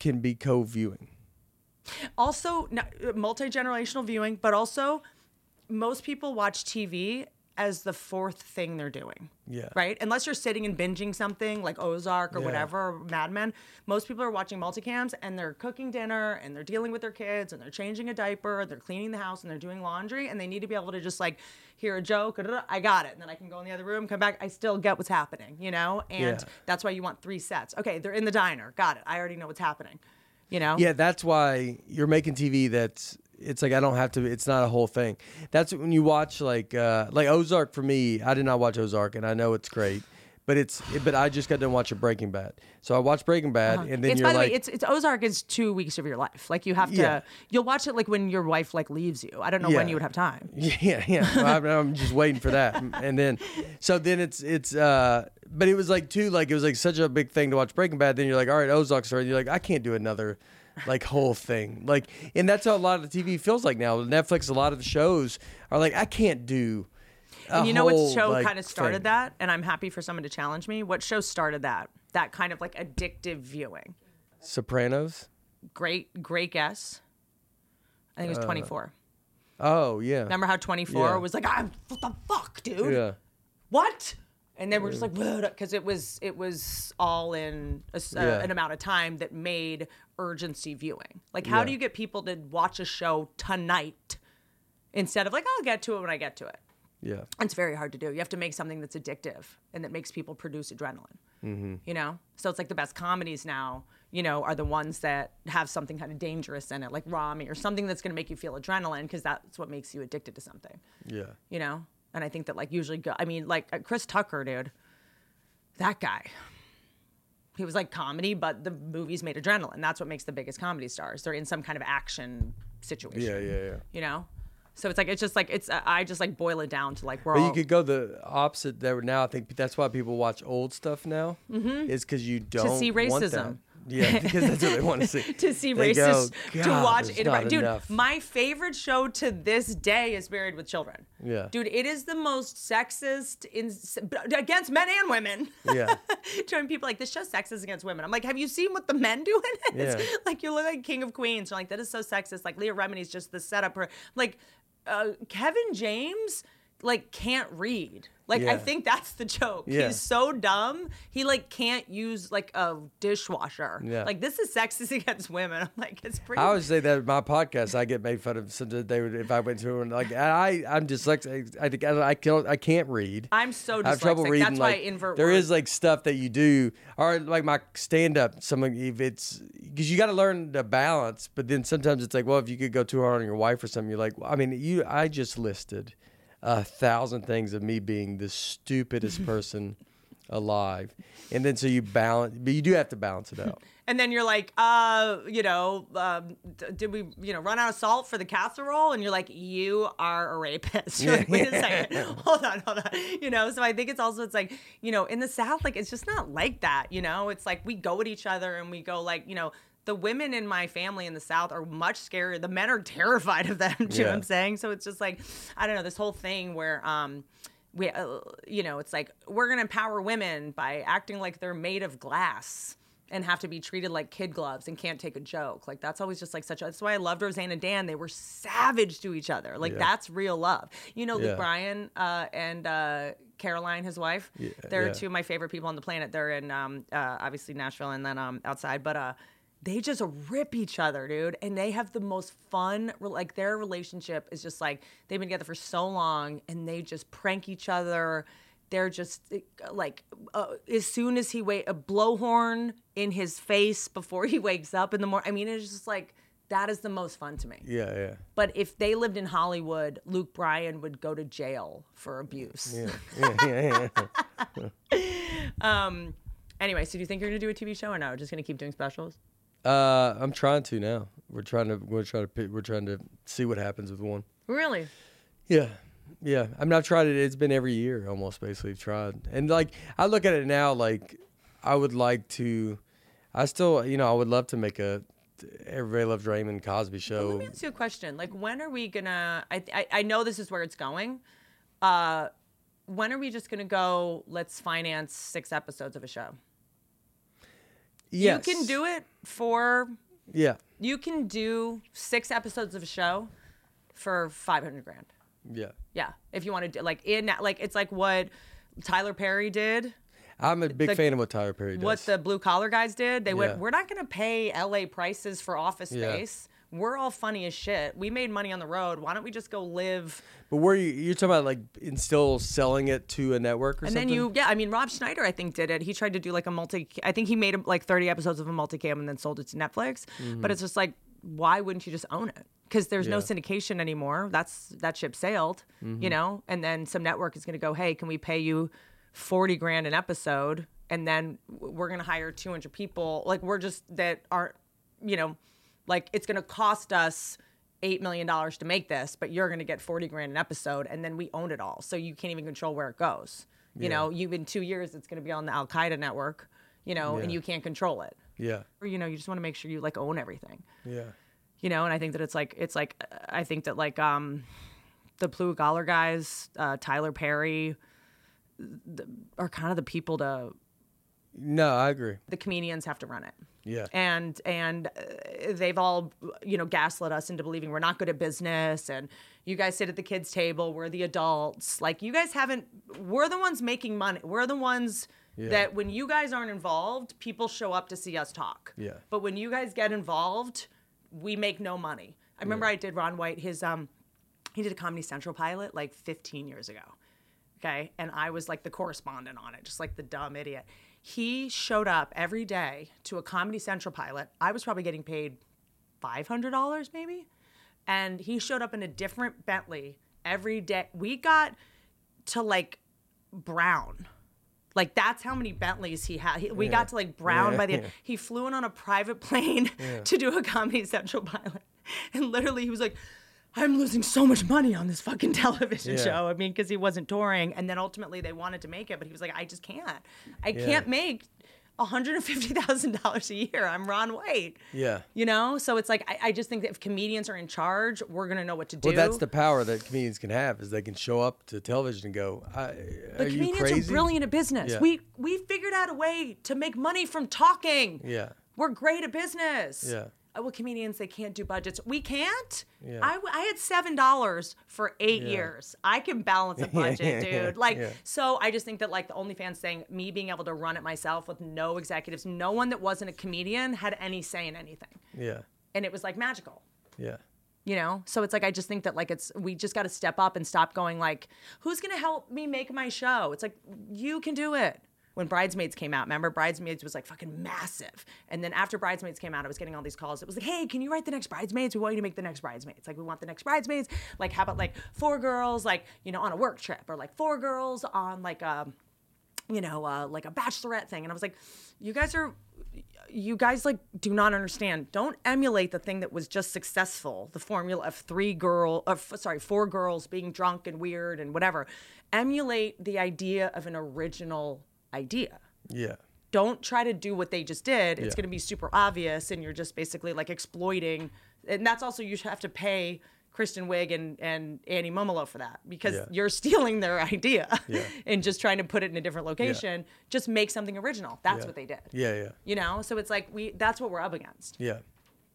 can be co-viewing. also multi generational viewing, but also most people watch TV as the fourth thing they're doing. Yeah. Right? Unless you're sitting and binging something like Ozark or Yeah. whatever, or Mad Men, most people are watching multicams and they're cooking dinner and they're dealing with their kids and they're changing a diaper, they're cleaning the house and they're doing laundry and they need to be able to just like hear a joke, I got it. And then I can go in the other room, come back, I still get what's happening, you know? And Yeah. that's why you want three sets. Okay, they're in the diner. Got it. I already know what's happening. You know? Yeah, that's why you're making TV that's it's like I don't have to it's not a whole thing. That's when you watch like uh like Ozark for me, I did not watch Ozark and I know it's great. But it's but I just got done watching Breaking Bad. So I watched Breaking Bad and then Uh-huh. it's you're by the like way, it's it's Ozark is two weeks of your life. Like you have to, Yeah. you'll watch it like when your wife like leaves you. I don't know when you would have time. Yeah, yeah. I'm, I'm just waiting for that, and then, so then it's it's. uh But it was like too like it was like such a big thing to watch Breaking Bad. Then you're like, all right, Ozark started. You're like, I can't do another like whole thing. Like, and that's how a lot of the TV feels like now. Netflix, a lot of the shows are like, I can't do. And you know what show like, kind of started thing. that? And I'm happy for someone to challenge me. What show started that? That kind of like addictive viewing. Sopranos. Great, great guess. I think it was 24. Oh yeah. Remember how 24 Uh, yeah. was like, ah, what the fuck, dude? Yeah. what and then we're just like because it was it was all in a s uh, an amount of time that made urgency viewing like how do you get people to watch a show tonight instead of like i'll get to it when i get to it Yeah. it's very hard to do you have to make something that's addictive and that makes people produce adrenaline Mm-hmm. you know so it's like the best comedies now you know are the ones that have something kind of dangerous in it like ramy or something that's going to make you feel adrenaline because that's what makes you addicted to something Yeah. you know and i think that like usually go i mean like uh, chris tucker dude that guy he was like comedy but the movies made adrenaline that's what makes the biggest comedy stars they're in some kind of action situation Yeah. Yeah. Yeah. you know so it's like it's just like it's uh, i just like boil it down to like we're But all you could go the opposite there now. I think that's why people watch old stuff now. Mm-hmm. Is because you don't see want that. racism. Yeah, because that's what they want to see. to see They go, racist to watch it dude enough." my favorite show to this day is married with children Yeah. dude it is the most sexist in against men and women Yeah. showing people like this show sexist against women. I'm like, have you seen what the men do in it? Yeah. like you look like King of Queens. You're like, that is so sexist. Like Leah Remini's just the setup. Her like uh, Kevin James like can't read. Like I think that's the joke. Yeah. He's so dumb. He like can't use like a dishwasher. Yeah. Like this is sexist against women. I'm like, it's pretty. I always say that in my podcast, I get made fun of. So that they would, if I went to and like I, I'm dyslexic. I think I, I can't, I can't read. I'm so I have trouble reading. That's why I invert There words. is like stuff that you do, or like my stand up. Some of if it's because you got to learn the balance. But then sometimes it's like, well, if you could go too hard on your wife or something, you're like, I mean, you. I just listed a thousand things of me being the stupidest person alive, and then so you balance, but you do have to balance it out. And then you're like, uh, you know, um, d- did we, you know, run out of salt for the casserole? And you're like, you are a rapist. You're like, wait a second, hold on, hold on. You know, so I think it's also it's like, you know, in the South, like it's just not like that. You know, it's like we go at each other and we go like, you know. The women in my family in the South are much scarier. The men are terrified of them. Do you know what I'm saying? So it's just like, I don't know, this whole thing where, um, we, uh, you know, it's like we're gonna empower women by acting like they're made of glass and have to be treated like kid gloves and can't take a joke. Like that's always just like such. A, that's why I loved Roseanne and Dan. They were savage to each other. Like Yeah. that's real love. You know, Luke Yeah. Bryan uh, and uh, Caroline, his wife. They're yeah. two of my favorite people on the planet. They're in um, uh, obviously Nashville and then um, outside, but uh, they just rip each other, dude. And they have the most fun. Like their relationship is just like they've been together for so long, and they just prank each other. They're just like uh, as soon as he wait a blowhorn in his face before he wakes up in the morning. I mean, it's just like that is the most fun to me. Yeah, yeah. But if they lived in Hollywood, Luke Bryan would go to jail for abuse. Yeah, yeah, yeah. Um. Anyway, so do you think you're gonna do a TV show or no? Just gonna keep doing specials? Uh, I'm trying to now. We're trying to we're trying to pick- we're trying to see what happens with one. Really? Yeah. Yeah. I mean I've tried it it's been every year almost basically tried. And like I look at it now like I would like to I still you know, I would love to make a Everybody Loves Raymond Cosby show. Let me ask you a question. Like, when are we gonna? I I, I know this is where it's going. Uh, when are we just gonna go? Let's finance six episodes of a show. Yes. You can do it for. Yeah. You can do six episodes of a show for five hundred grand. Yeah. Yeah, if you want to do like in like it's like what Tyler Perry did, I'm a big The- fan of what Tyler Perry does. what the blue collar guys did. They Yeah. went, we're not going to pay LA prices for office Yeah. space. We're all funny as shit. We made money on the road. Why don't we just go live? but where you you're talking about like still selling it to a network or And something? And then you, yeah, I mean, Rob Schneider, I think, did it. He tried to do like a multi, I think he made like 30 episodes of a multicam and then sold it to Netflix. But it's just like, why wouldn't you just own it? Because there's no Mm-hmm. Yeah. Mm-hmm. syndication anymore. That's that ship sailed, you know. And then some network is going to go, hey, can we pay you 40 grand an episode? And then we're going to hire 200 people. Like we're just that aren't, you know, like it's going to cost us eight million dollars to make this, but you're going to get 40 grand an episode, and then we own it all, so you can't even control where it goes. You know, you in two years it's going to be on the Al Qaeda network, you know, and you can't control it. Yeah. Or you know, you just want to make sure you like own everything. Yeah. You know, and I think that it's like it's like I think that like um the Blue Collar guys, uh, Tyler Perry, the, are kind of the people to No, I agree. the comedians have to run it. Yeah. and and uh, they've all you know gaslit us into believing we're not good at business. And you guys sit at the kids table. We're the adults. Like you guys haven't we're the ones making money. We're the ones Yeah. that when you guys aren't involved people show up to see us talk. Yeah. but when you guys get involved we make no money. I remember i did ron white his um he did a comedy central pilot like 15 years ago. Okay? And i was like the correspondent on it just like the dumb idiot he showed up every day to a comedy central pilot. I was probably getting paid $500 maybe. And he showed up in a different bentley every day. We got to like brown. Like that's how many Bentleys he had. He, we got to like Brown Yeah. by the end. He flew in on a private plane to do a Comedy Central pilot, and literally he was like, "I'm losing so much money on this fucking television Yeah. show." I mean, because he wasn't touring, and then ultimately they wanted to make it, but he was like, "I just can't. I can't make." $150,000 a year. I'm Ron White. Yeah. You know? So it's like, I, I just think that if comedians are in charge, we're going to know what to do. Well, that's the power that comedians can have is they can show up to television and go, I, But "Are you comedians crazy?" are brilliant at business. Yeah. We we figured out a way to make money from talking. Yeah. We're great at business. Yeah. Uh, Well, comedians they can't do budgets. We can't. Yeah. I, I had seven dollars for eight Yeah. years. I can balance a budget, dude. Like Yeah. so, I just think that like the OnlyFans thing, me being able to run it myself with no executives, no one that wasn't a comedian had any say in anything, Yeah. and it was like magical Yeah. you know so it's like i just think that like it's we just got to step up and stop going like who's gonna help me make my show it's like you can do it when bridesmaids came out remember bridesmaids was like fucking massive and then after bridesmaids came out i was getting all these calls it was like hey can you write the next bridesmaids we want you to make the next bridesmaids like we want the next bridesmaids like how about like four girls like you know on a work trip or like four girls on like a you know, uh, like a bachelorette thing. And I was like, you guys are, you guys like do not understand. Don't emulate the thing that was just successful, the formula of three girl, of sorry, four girls being drunk and weird and whatever. Emulate the idea of an original idea. Yeah. Don't try to do what they just did. It's Yeah. going to be super obvious, and you're just basically like exploiting. And that's also you have to pay Kristen Wiig and, and Annie Mumolo for that because Yeah. you're stealing their idea Yeah. and just trying to put it in a different location. Just make something original. That's what they did. Yeah. Yeah. You know, so it's like we that's what we're up against. Yeah.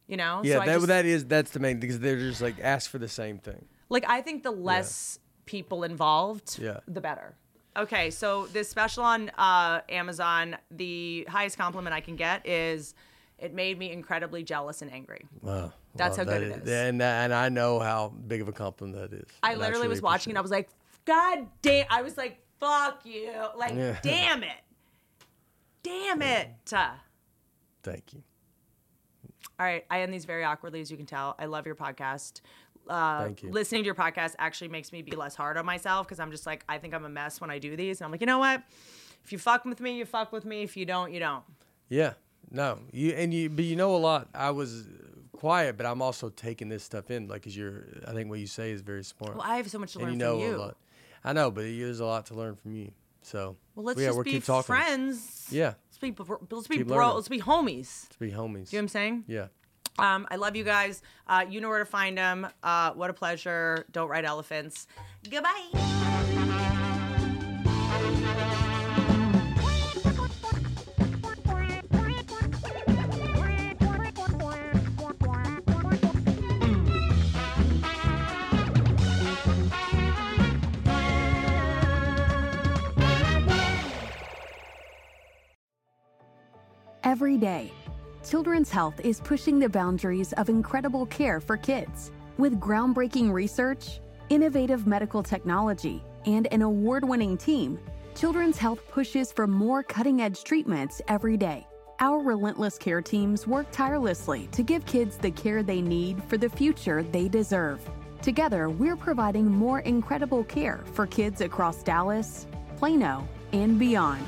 You know, Yeah. so that, just, that is that's the main because they're just like ask for the same thing. like I think the less people involved, Yeah. the better. Okay, so this special on uh, Amazon, the highest compliment I can get is it made me incredibly jealous and angry. Wow. That's Wow, how good that it is. And and I know how big of a compliment that is. I literally was watching and I was like, God damn! I was like, fuck you! Like, Yeah. damn it! Damn! It. Thank you. All right, I end these very awkwardly, as you can tell. I love your podcast. Uh. Listening to your podcast actually makes me be less hard on myself because I'm just like, I think I'm a mess when I do these. And I'm like, you know what? If you fuck with me, you fuck with me. If you don't, you don't. Yeah. No. You and you, but you know a lot. I was quiet, but I'm also taking this stuff in. Like, cause you're. I think what you say is very smart. Well, I have so much to and learn you know from you. a lot. I know, but there's a lot to learn from you. So. Well, let's yeah, just be friends. Yeah. Let's be, bro- let's be Keep bro. learning. Let's be homies. To be homies. You know what I'm saying? Yeah. Um, I love you guys. Uh, you know where to find them. Uh, what a pleasure. Don't ride elephants. Goodbye. every day Children's Health is pushing the boundaries of incredible care for kids. With groundbreaking research, innovative medical technology, and an award winning team, Children's Health pushes for more cutting edge treatments every day. Our relentless care teams work tirelessly to give kids the care they need for the future they deserve. Together, we're providing more incredible care for kids across Dallas, Plano, and beyond.